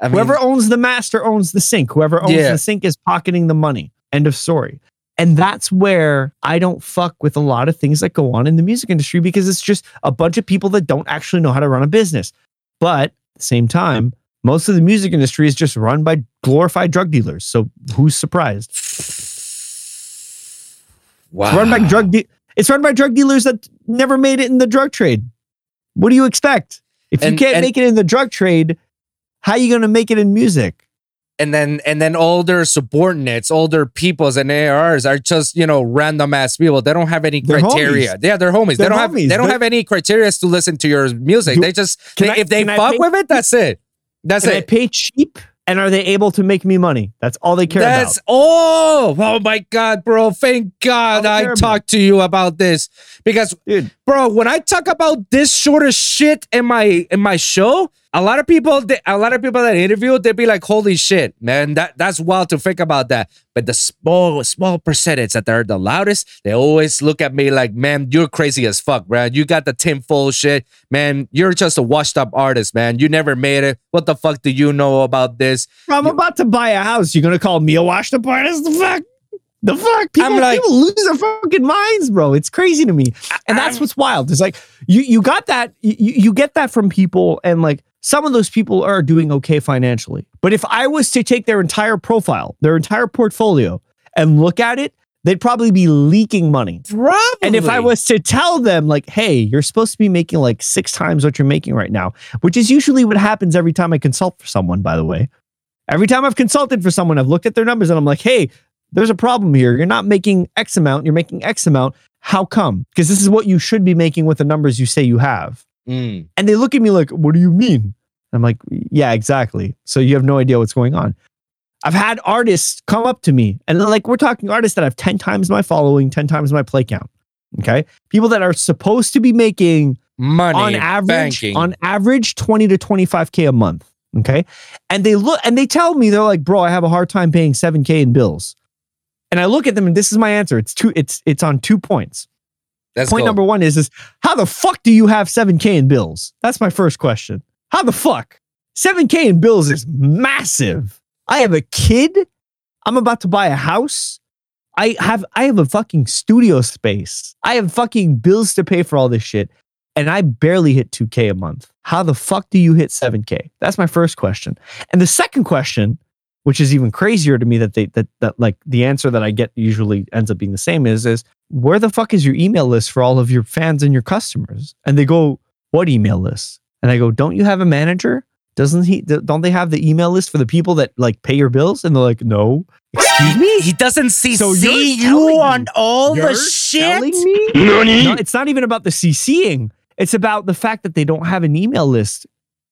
I mean,
Whoever owns the master owns the sync. Whoever owns
Yeah.
the sync is pocketing the money. End of story. And that's where I don't fuck with a lot of things that go on in the music industry because it's just a bunch of people that don't actually know how to run a business. But at the same time, most of the music industry is just run by glorified drug dealers. So who's surprised?
wow.
It's run by drug de- it's run by drug dealers that never made it in the drug trade. What do you expect? If you
And-
can't
and-
make it in the drug trade, how are you going to make it in music?
And then and then all their subordinates, all their peoples and ARs are just you know random ass people. They don't have any
They're
criteria. Yeah, they're homies.
They're
they don't have
homies.
they don't have any criteria to listen to your music.
You-
they just they-
I-
if they fuck
pay-
with it, that's it. That's
Can I
it.
pay cheap? And are they able to make me money? That's all they care about.
That's
about.
oh oh my god, bro! Thank God I
about.
talked to you about this because
Dude,
bro when i talk about this sort of shit in my in my show a lot of people a lot of people that interview they'd be like holy shit man that that's wild to think about that but the small small percentage that they're the loudest they always look at me like man you're crazy as fuck bro you got the tinfoil shit man you're just a washed up artist man you never made it what the fuck do you know about this
I'm about to buy a house. You're gonna call me a washed up artist? The fuck? The fuck? People,
like-
people lose their fucking minds, bro. It's crazy to me. And that's
I'm-
what's wild. It's like you you got that, you, you get that from people, and like some of those people are doing okay financially. But if I was to take their entire profile, their entire portfolio, and look at it, they'd probably be leaking money.
probably
And if I was to tell them, like, hey, you're supposed to be making like six times what you're making right now, which is usually what happens every time I consult for someone, by the way. Every time I've consulted for someone, I've looked at their numbers and I'm like, hey, there's a problem here. You're not making X amount, you're making X amount. How come? Because this is what you should be making with the numbers you say you have.
Mm.
And they look at me like, what do you mean? I'm like, yeah, exactly. So you have no idea what's going on. I've had artists come up to me and like, we're talking artists that have 10 times my following, 10 times my play count. Okay. People that are supposed to be making
Money
on average,
banking.
on average, 20 to 25K a month. Okay. And they look and they tell me, they're like, bro, I have a hard time paying 7K in bills. And I look at them and this is my answer. It's two, it's it's on two points.
Let's
Point
go.
number one is is how the fuck do you have 7K in bills? That's my first question. How the fuck? 7K in bills is massive. I have a kid. I'm about to buy a house. I have I have a fucking studio space. I have fucking bills to pay for all this shit. And I barely hit 2K a month. How the fuck do you hit 7K? That's my first question. And the second question, which is even crazier to me that they that that like the answer that I get usually ends up being the same is is where the fuck is your email list for all of your fans and your customers? And they go, what email list? And I go, don't you have a manager? Doesn't he? Don't they have the email list for the people that like pay your bills? And they're like, no. Excuse me.
He doesn't see
So you're
you
telling
on
me-
all
You're
the shit.
me? No, it's not even about the CCing. It's about the fact that they don't have an email list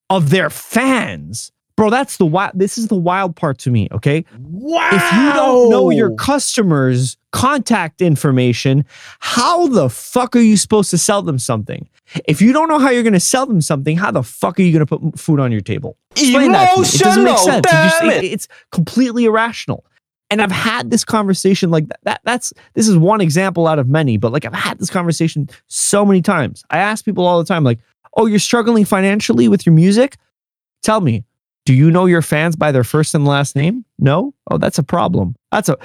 of their fans. Bro, that's the wild. This is the wild part to me. Okay.
Wow.
If you don't know your customers' contact information, how the fuck are you supposed to sell them something? If you don't know how you're going to sell them something, how the fuck are you going to put food on your table? Explain that. It doesn't make sense. It just- it- it's completely irrational. And I've had this conversation like that, that. That's this is one example out of many, but like I've had this conversation so many times. I ask people all the time, like, "Oh, you're struggling financially with your music? Tell me, do you know your fans by their first and last name? No? Oh, that's a problem. That's a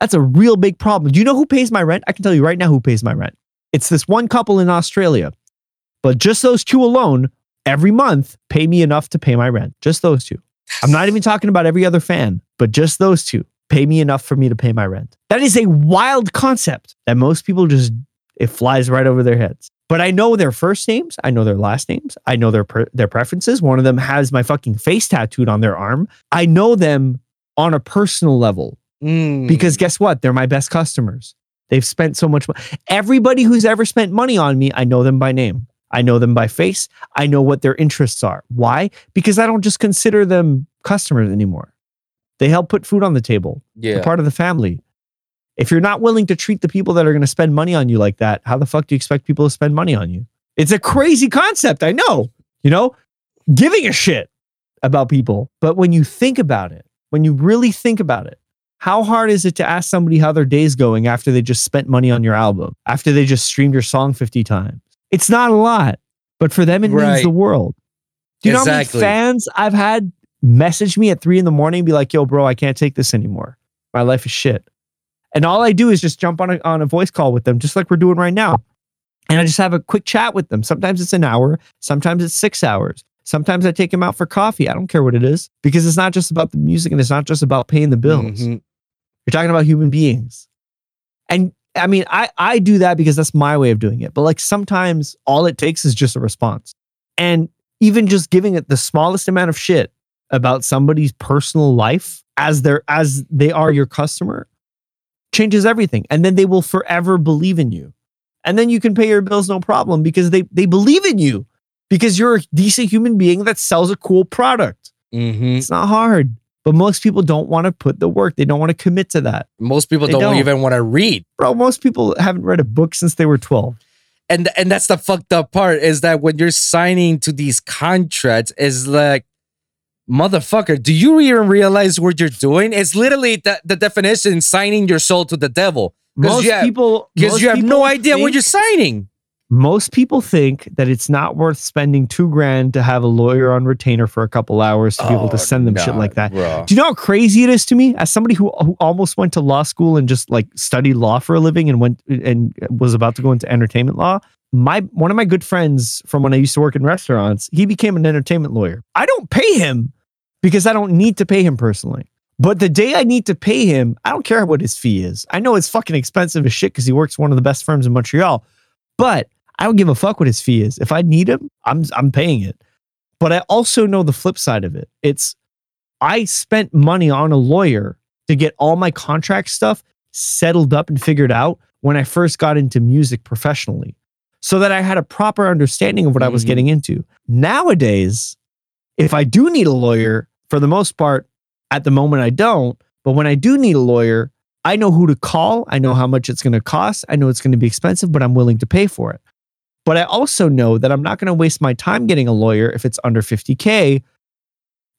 that's a real big problem. Do you know who pays my rent? I can tell you right now who pays my rent. It's this one couple in Australia. But just those two alone every month pay me enough to pay my rent. Just those two. I'm not even talking about every other fan, but just those two pay me enough for me to pay my rent. That is a wild concept that most people just it flies right over their heads. But I know their first names, I know their last names, I know their their preferences. One of them has my fucking face tattooed on their arm. I know them on a personal level
Mm.
because guess what? They're my best customers. They've spent so much money. Everybody who's ever spent money on me, I know them by name. I know them by face. I know what their interests are. Why? Because I don't just consider them customers anymore. They help put food on the table.
yeah.
They're part of the family. If you're not willing to treat the people that are going to spend money on you like that, how the fuck do you expect people to spend money on you? It's a crazy concept. I know, you know, giving a shit about people. But when you think about it, when you really think about it, how hard is it to ask somebody how their day's going after they just spent money on your album, after they just streamed your song 50 times? It's not a lot, but for them, it means the world. Do you know
Exactly.
how many fans I've had message me at three in the morning and be like, yo, bro, I can't take this anymore. My life is shit. And all I do is just jump on a, on a voice call with them, just like we're doing right now. And I just have a quick chat with them. Sometimes it's an hour, sometimes it's six hours. Sometimes I take them out for coffee. I don't care what it is because it's not just about the music and it's not just about paying the bills.
Mhm.
You're talking about human beings. And I mean, I, I do that because that's my way of doing it. But like sometimes all it takes is just a response. And even just giving it the smallest amount of shit about somebody's personal life as they're as they are your customer changes everything. And then they will forever believe in you. And then you can pay your bills no problem because they they believe in you because you're a decent human being that sells a cool product.
Mhm.
It's not hard. But most people don't want to put the work. They don't want to commit to that.
Most people don't,
don't.
even want to read.
Bro, most people haven't read a book since they were 12.
and and that's the fucked up part is that when you're signing to these contracts is like motherfucker do you even realize what you're doing it's literally the, the definition signing your soul to the devil
Most
have,
people
because you have no idea what you're signing
Most people think that it's not worth spending two grand to have a lawyer on retainer for a couple hours to be able to
Oh,
send them shit like that.
bro.
Do you know how crazy it is to me as somebody who, who almost went to law school and just like studied law for a living and went and was about to go into entertainment law? My one of my good friends from when I used to work in restaurants, he became an entertainment lawyer. I don't pay him because I don't need to pay him personally. But the day I need to pay him, I don't care what his fee is. I know it's fucking expensive as shit because he works one of the best firms in Montreal. But I don't give a fuck what his fee is. If I need him, I'm I'm paying it. But I also know the flip side of it. It's I spent money on a lawyer to get all my contract stuff settled up and figured out when I first got into music professionally so that I had a proper understanding of what I was
Mhm.
getting into. Nowadays, if I do need a lawyer, for the most part, At the moment, I don't. But when I do need a lawyer, I know who to call. I know how much it's going to cost. I know it's going to be expensive, but I'm willing to pay for it. But I also know that I'm not going to waste my time getting a lawyer if it's under 50K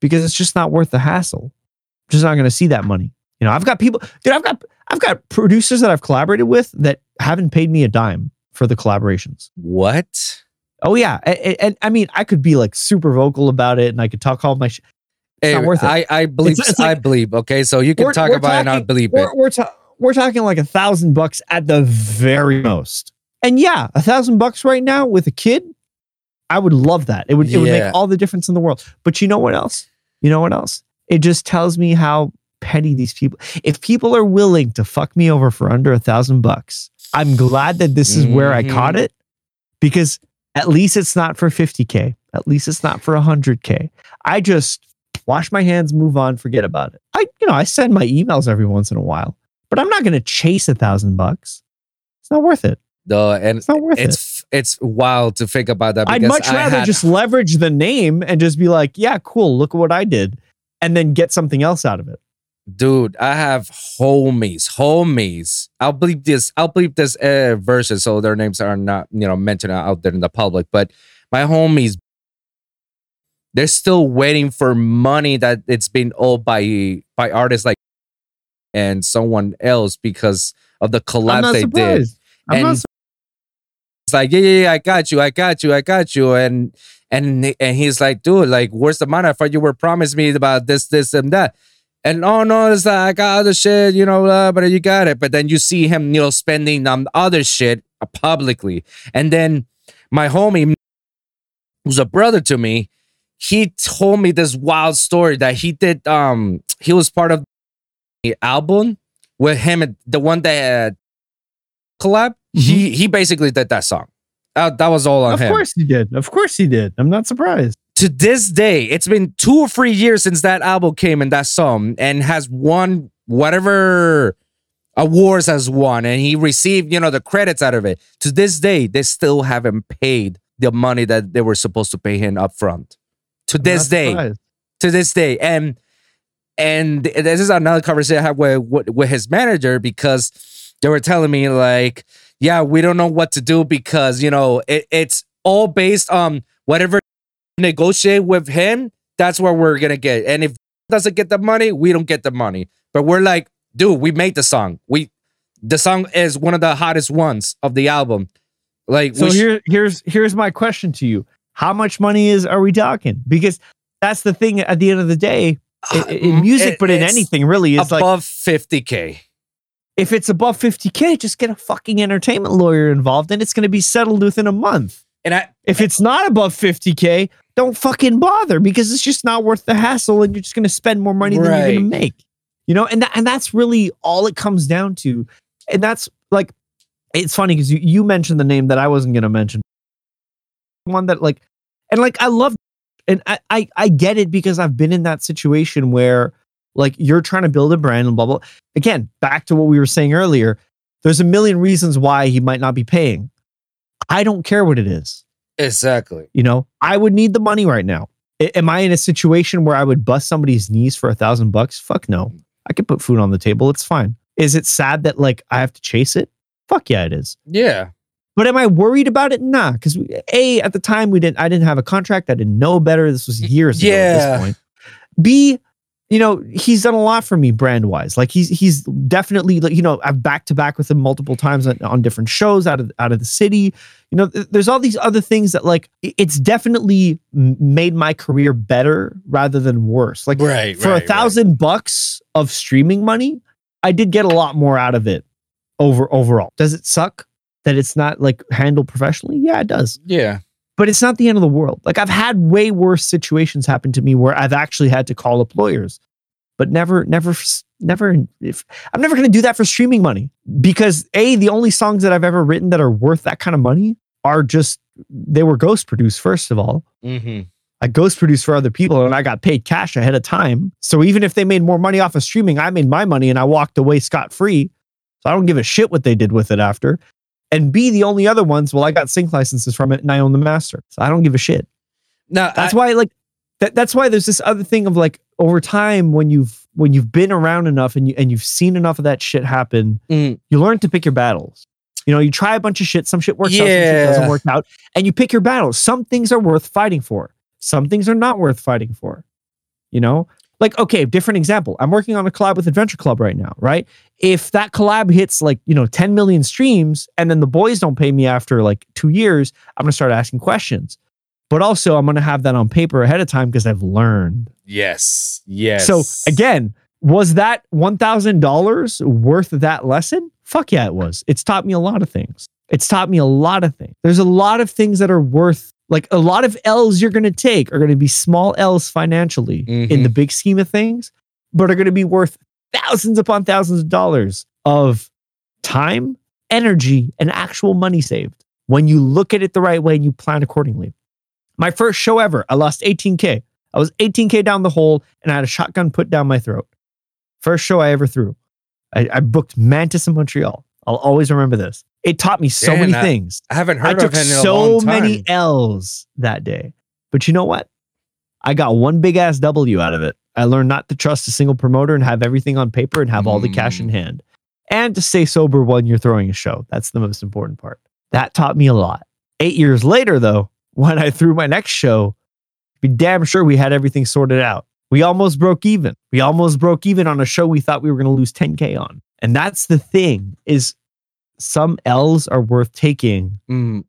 because it's just not worth the hassle. I'm just not going to see that money. You know, I've got people, dude, I've got I've got producers that I've collaborated with that haven't paid me a dime for the collaborations.
What?
Oh yeah, and, and I mean, I could be like super vocal about it, and I could talk all my. Sh- it's
Hey,
not worth it.
I, I believe
It's- it's
I believe. Okay, so you can talk about it and I believe
we're we're, ta- we're talking like a thousand bucks at the very most. And yeah, a thousand bucks right now with a kid, I would love that. It would it would make all the difference in the world. But you know what else? You know what else? It just tells me how petty these people. If people are willing to fuck me over for under a thousand bucks, I'm glad that this is where I
Mhm.
caught it because at least it's not for 50k. At least it's not for 100k. I just wash my hands, move on, forget about it. I, you know, I send my emails every once in a while, but I'm not going to chase a thousand bucks. It's not worth it.
No, and
It's not worth it.
it's it's wild to think about that.
I'd much
I
rather
had-
just leverage the name and just be like, yeah, cool. Look at what I did. And then get something else out of it.
Dude. I have homies, homies. I'll bleep this. I'll bleep this uh, version so their names are not you know mentioned out there in the public. But my homies, they're still waiting for money that it's been owed by by artists like and someone else because of the collab they did.
I'm not
And it's like, yeah, yeah, yeah, I got you, I got you, I got you, and and and he's like, dude, like, where's the money? I thought you were promised me about this, this, and that. And oh no, it's like I got other shit, you know, uh, but you got it. But then you see him, you know, spending on other shit uh, publicly. And then my homie, who's a brother to me, he told me this wild story that he did. Um, he was part of the album with him, and the one that uh, collab. He he basically did that song. Uh, that was all on
Of
him.
Of course he did. Of course he did. I'm not surprised.
To this day, it's been two or three years since that album came and that song, and has won whatever awards has won, and he received you know the credits out of it. To this day, they still haven't paid the money that they were supposed to pay him up front. To
I'm
this day,
surprised.
to this day and and this is another conversation i had with, with with his manager because they were telling me like yeah we don't know what to do because you know it, it's all based on whatever negotiate with him that's what we're gonna get and if doesn't get the money we don't get the money but we're like dude we made the song we the song is one of the hottest ones of the album like
So
sh-
here, here's here's my question to you: How much money is are we talking? Because that's the thing. At the end of the day, i- i- in music,
Uh, It-
but in anything really, it's
above 50k
if it's above 50k, just get a fucking entertainment lawyer involved, and it's going to be settled within a month.
And i
If it's not above 50k, don't fucking bother because it's just not worth the hassle, and you're just going to spend more money than you're going to make. You know, and that, and that's really all it comes down to. And that's like, it's funny because you, you mentioned the name that I wasn't going to mention. One that like, and like I love, and I, I I get it because I've been in that situation where like you're trying to build a brand and blah blah. Again, back to what we were saying earlier. There's a million reasons why he might not be paying. I don't care what it is.
exactly
You know, I would need the money right now. A- am I in a situation where I would bust somebody's knees for a thousand bucks? Fuck no. I could put food on the table. It's fine. Is it sad that like I have to chase it? Fuck yeah, it is.
yeah
But am I worried about it? Nah, because a at the time we didn't. I didn't have a contract. I didn't know better. This was years ago at this point. B, you know, he's done a lot for me brand wise. Like he's he's definitely like you know I've back to back with him multiple times on, on different shows out of out of the city. You know, th- there's all these other things that like it's definitely made my career better rather than worse. Like
right
for a thousand bucks of streaming money, I did get a lot more out of it over overall. Does it suck that it's not like handled professionally? Yeah, it does.
yeah
But it's not the end of the world. Like I've had way worse situations happen to me where I've actually had to call up lawyers. But never, never, never. If I'm never going to do that for streaming money because a the only songs that I've ever written that are worth that kind of money are just they were ghost produced. First of all,
mm-hmm.
I ghost produced for other people and I got paid cash ahead of time. So even if they made more money off of streaming, I made my money and I walked away scot free. So I don't give a shit what they did with it after. And B, the only other ones, well, I got sync licenses from it and I own the master. So I don't give a shit.
now
That's why, like, that, that's why there's this other thing of like, over time when you've when you've been around enough and you and you've seen enough of that shit happen,
Mm.
you learn to pick your battles. You know, you try a bunch of shit, some shit works out, some shit
Yeah.
doesn't work out, and you pick your battles. Some things are worth fighting for. Some things are not worth fighting for. You know? Like, okay, different example. I'm working on a collab with Adventure Club right now, right? If that collab hits like, you know, 10 million streams and then the boys don't pay me after like two years, I'm gonna start asking questions. But also, I'm gonna have that on paper ahead of time because I've learned.
Yes. Yes.
So again, was that one thousand dollars worth that lesson? Fuck yeah, it was. It's taught me a lot of things. It's taught me a lot of things. There's a lot of things that are worth like a lot of L's you're gonna take are gonna be small L's financially in
Mhm.
the big scheme of things, but are gonna be worth thousands upon thousands of dollars of time, energy, and actual money saved when you look at it the right way and you plan accordingly. My first show ever, I lost 18K. I was 18K down the hole and I had a shotgun put down my throat. First show I ever threw. I, I booked Mantis in Montreal. I'll always remember this. It taught me so
Damn,
many
I-
things.
I haven't
I
heard
took
of him in a
so
long time.
many L's that day. But you know what? I got one big ass W out of it. I learned not to trust a single promoter and have everything on paper and have all the cash in
Mm.
hand. And to stay sober when you're throwing a show. That's the most important part. That taught me a lot. Eight years later, though, when I threw my next show, be damn sure we had everything sorted out. We almost broke even. We almost broke even on a show we thought we were going to lose 10K on. And that's the thing is some L's are worth taking
Mm,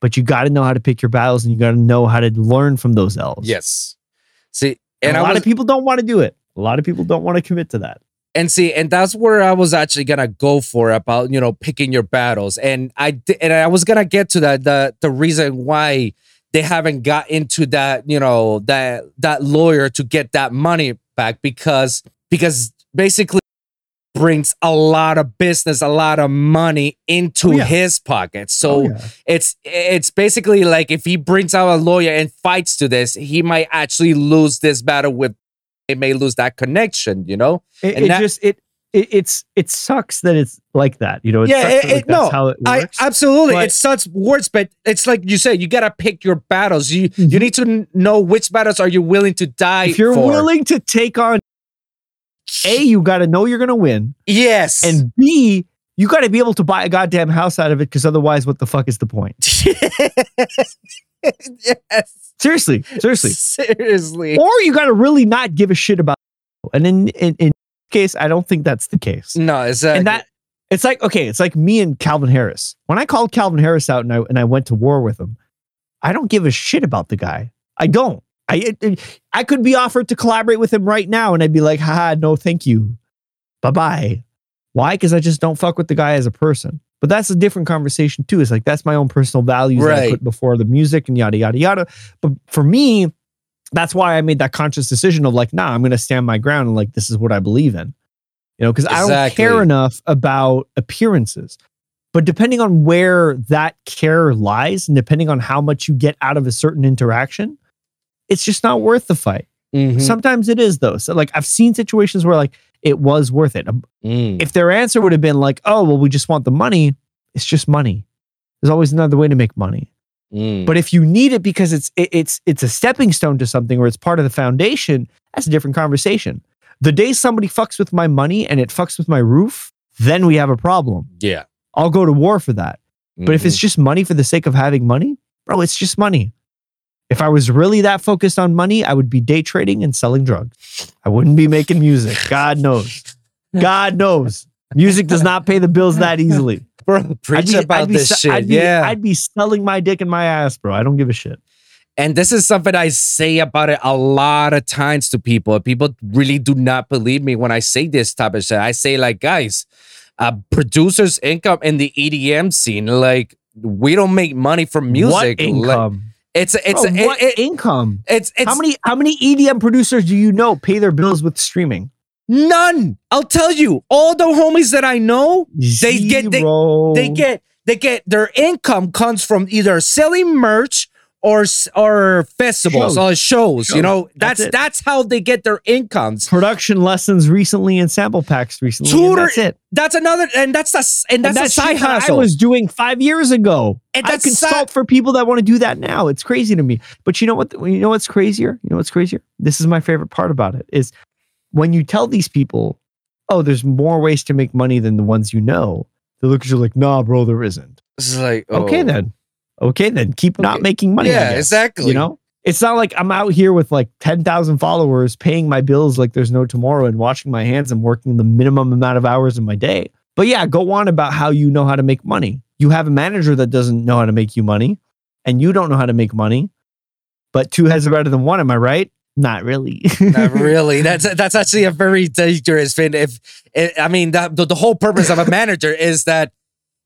but you got to know how to pick your battles and you got to know how to learn from those L's.
yes. See,
And,
and,
a
I
lot
was,
of people don't want to do it. A lot of people don't want to commit to that.
and see, and that's where I was actually gonna go for about you know picking your battles, and I and I was gonna get to that the the reason why they haven't got into that you know that that lawyer to get that money back because because basically brings a lot of business a lot of money into
Oh, yeah.
his pocket so
Oh, yeah.
it's it's basically like if he brings out a lawyer and fights to this, he might actually lose this battle with. It may lose that connection, you know.
it,
and
it
that-
just it, it it's it sucks that it's like that. You know, it
Yeah,
sucks
it-
that, like,
it-
that's
no,
how it
I
works.
absolutely,
but-
it's such words, but it's like you said, you gotta pick your battles. You you
Mhm.
need to know which battles are you willing to die
if you're
for.
willing to take on A, you got to know you're going to win,
yes,
and B, you got to be able to buy a goddamn house out of it because otherwise, what the fuck is the point?
yes,
Seriously, seriously.
seriously.
or you got to really not give a shit about. it. And in in in case, I don't think that's the case.
No, exactly.
and that it's like okay, it's like me and Calvin Harris. When I called Calvin Harris out and I and I went to war with him, I don't give a shit about the guy. I don't. I I could be offered to collaborate with him right now, and I'd be like, haha, no, thank you, bye bye. Why? Because I just don't fuck with the guy as a person. But that's a different conversation too. It's like that's my own personal values that I put before the music and yada yada yada. But for me, that's why I made that conscious decision of like, nah, I'm gonna stand my ground and like this is what I believe in. You know, because I don't care enough about appearances. But depending on where that care lies and depending on how much you get out of a certain interaction, it's just not worth the fight.
Mhm.
Sometimes it is though. So like I've seen situations where like it was worth it.
Mm.
If their answer would have been like, "Oh, well, we just want the money," it's just money. There's always another way to make money.
Mm.
But if you need it because it's it, it's it's a stepping stone to something or it's part of the foundation, that's a different conversation. The day somebody fucks with my money and it fucks with my roof, then we have a problem.
yeah.
I'll go to war for that. But if it's just money for the sake of having money, bro, it's just money. If I was really that focused on money, I would be day trading and selling drugs. I wouldn't be making music. God knows. God knows. Music does not pay the bills that easily.
bro,
I'd
preach
be-
about
I'd be
this
se-
shit.
I'd be,
yeah.
I'd be selling my dick and my ass, bro. I don't give a shit.
And this is something I say about it a lot of times to people. People really do not believe me when I say this type of shit. I say, like, guys, uh, producers' income in the EDM scene, like, we don't make money from music.
What
Like,
income?
It's it's
Bro, what
it-
income?
it's it's
how many how many EDM producers do you know pay their bills with streaming?
none. I'll tell you, all the homies that I know, They get- they-
Zero.
they get they get their income comes from either selling merch or or festivals
Shows.
or shows. You know,
That's
that's that's how they get their incomes.
Production lessons recently and sample packs recently. and
Tutor-
that's it.
That's another, and that's a s- and that's,
And
a side hustle.
I was doing five years ago.
And
I
that's
consult
sad-
for people that want to do that now. It's crazy to me. But you know what? You know what's crazier? You know what's crazier? This is my favorite part about it is when you tell these people, "Oh, there's more ways to make money than the ones you know." They look at you like, "Nah, bro, there isn't."
This is like
Okay
oh.
then. Okay then. Keep not making money.
Yeah,
guess.
exactly.
You know, it's not like I'm out here with like ten thousand followers, paying my bills like there's no tomorrow, and washing my hands and working the minimum amount of hours in my day. But yeah, go on about how you know how to make money. You have a manager that doesn't know how to make you money, and you don't know how to make money. But two heads are better than one. Am I right? Not really.
Not really. That's that's actually a very dangerous thing. If it, I mean, the, the the whole purpose of a manager is that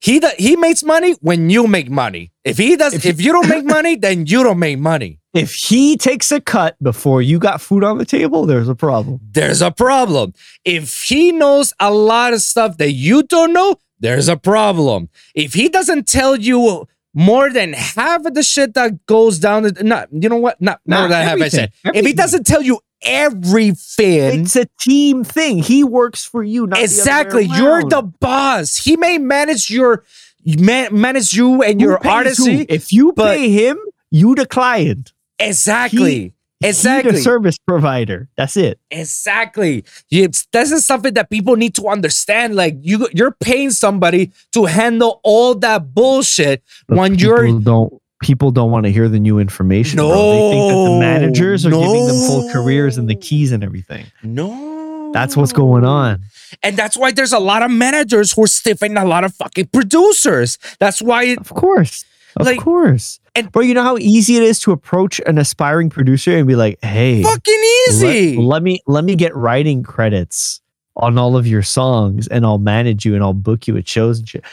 he do- he makes money when you make money. If he does,
If
if, you don't make money, then you don't make money.
if he takes a cut before you got food on the table, there's a problem.
There's a problem. If he knows a lot of stuff that you don't know, there's a problem. If he doesn't tell you more than half of the shit that goes down, the, not you know what, not more than half. I said.
everything.
If he doesn't tell you everything,
It's a team thing. He works for you. Not the
exactly you're the boss he may manage your man, manage you and
Who
your
pays
artistry
who? If you pay him, you the client.
exactly
He
exactly
the service provider. That's it.
exactly it's, this is something that people need to understand like you you're paying somebody to handle all that bullshit
But
when you're
don't people don't want to hear the new information. No, bro. they think that the managers are giving them full careers and the keys and everything.
no
That's what's going on.
and that's why there's a lot of managers who are stiffing a lot of fucking producers that's why it,
Of course. Of
Like-
course.
and-
bro, you know how easy it is to approach an aspiring producer and be like, "Hey,
fucking
let-
easy
Let, me let me get writing credits on all of your songs and I'll manage you and I'll book you at shows and shit.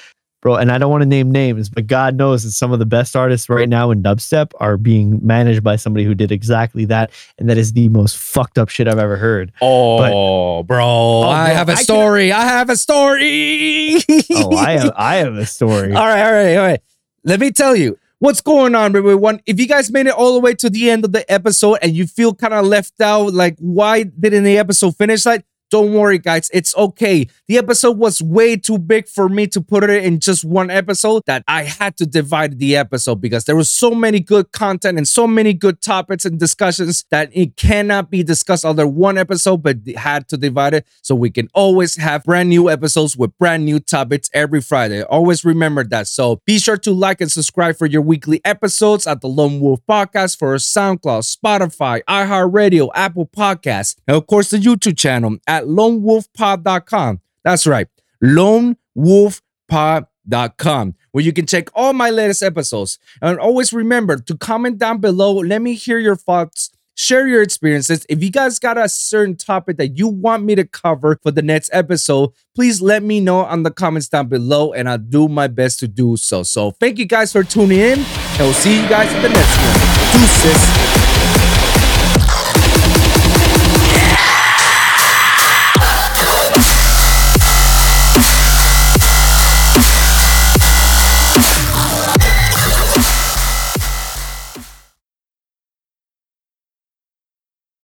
Bro, and I don't want to name names, but God knows that some of the best artists right now in dubstep are being managed by somebody who did exactly that. And that is the most fucked up shit I've ever heard.
Oh, bro, oh, oh, I
bro,
have a
I can-
story. I have a story.
Oh, I have I have a story.
all right, all right, all right. Let me tell you what's going on, everyone. If you guys made it all the way to the end of the episode and you feel kind of left out, like why didn't the episode finish? Like, don't worry, guys. It's okay. The episode was way too big for me to put it in just one episode that I had to divide the episode because there was so many good content and so many good topics and discussions that it cannot be discussed under one episode, but had to divide it so we can always have brand new episodes with brand new topics every Friday. Always remember that. So be sure to like and subscribe for your weekly episodes at the Lone Wolv Podcast for SoundCloud, Spotify, iHeartRadio, Apple Podcasts, and of course the YouTube channel at lonewolfpod.com. That's right, lonewolfpod.com, where you can check all my latest episodes. And always remember to comment down below. Let me hear your thoughts. Share your experiences. If you guys got a certain topic that you want me to cover for the next episode, please let me know on the comments down below and I'll do my best to do so. So, thank you guys for tuning in, and we'll see you guys in the next one. Deuces.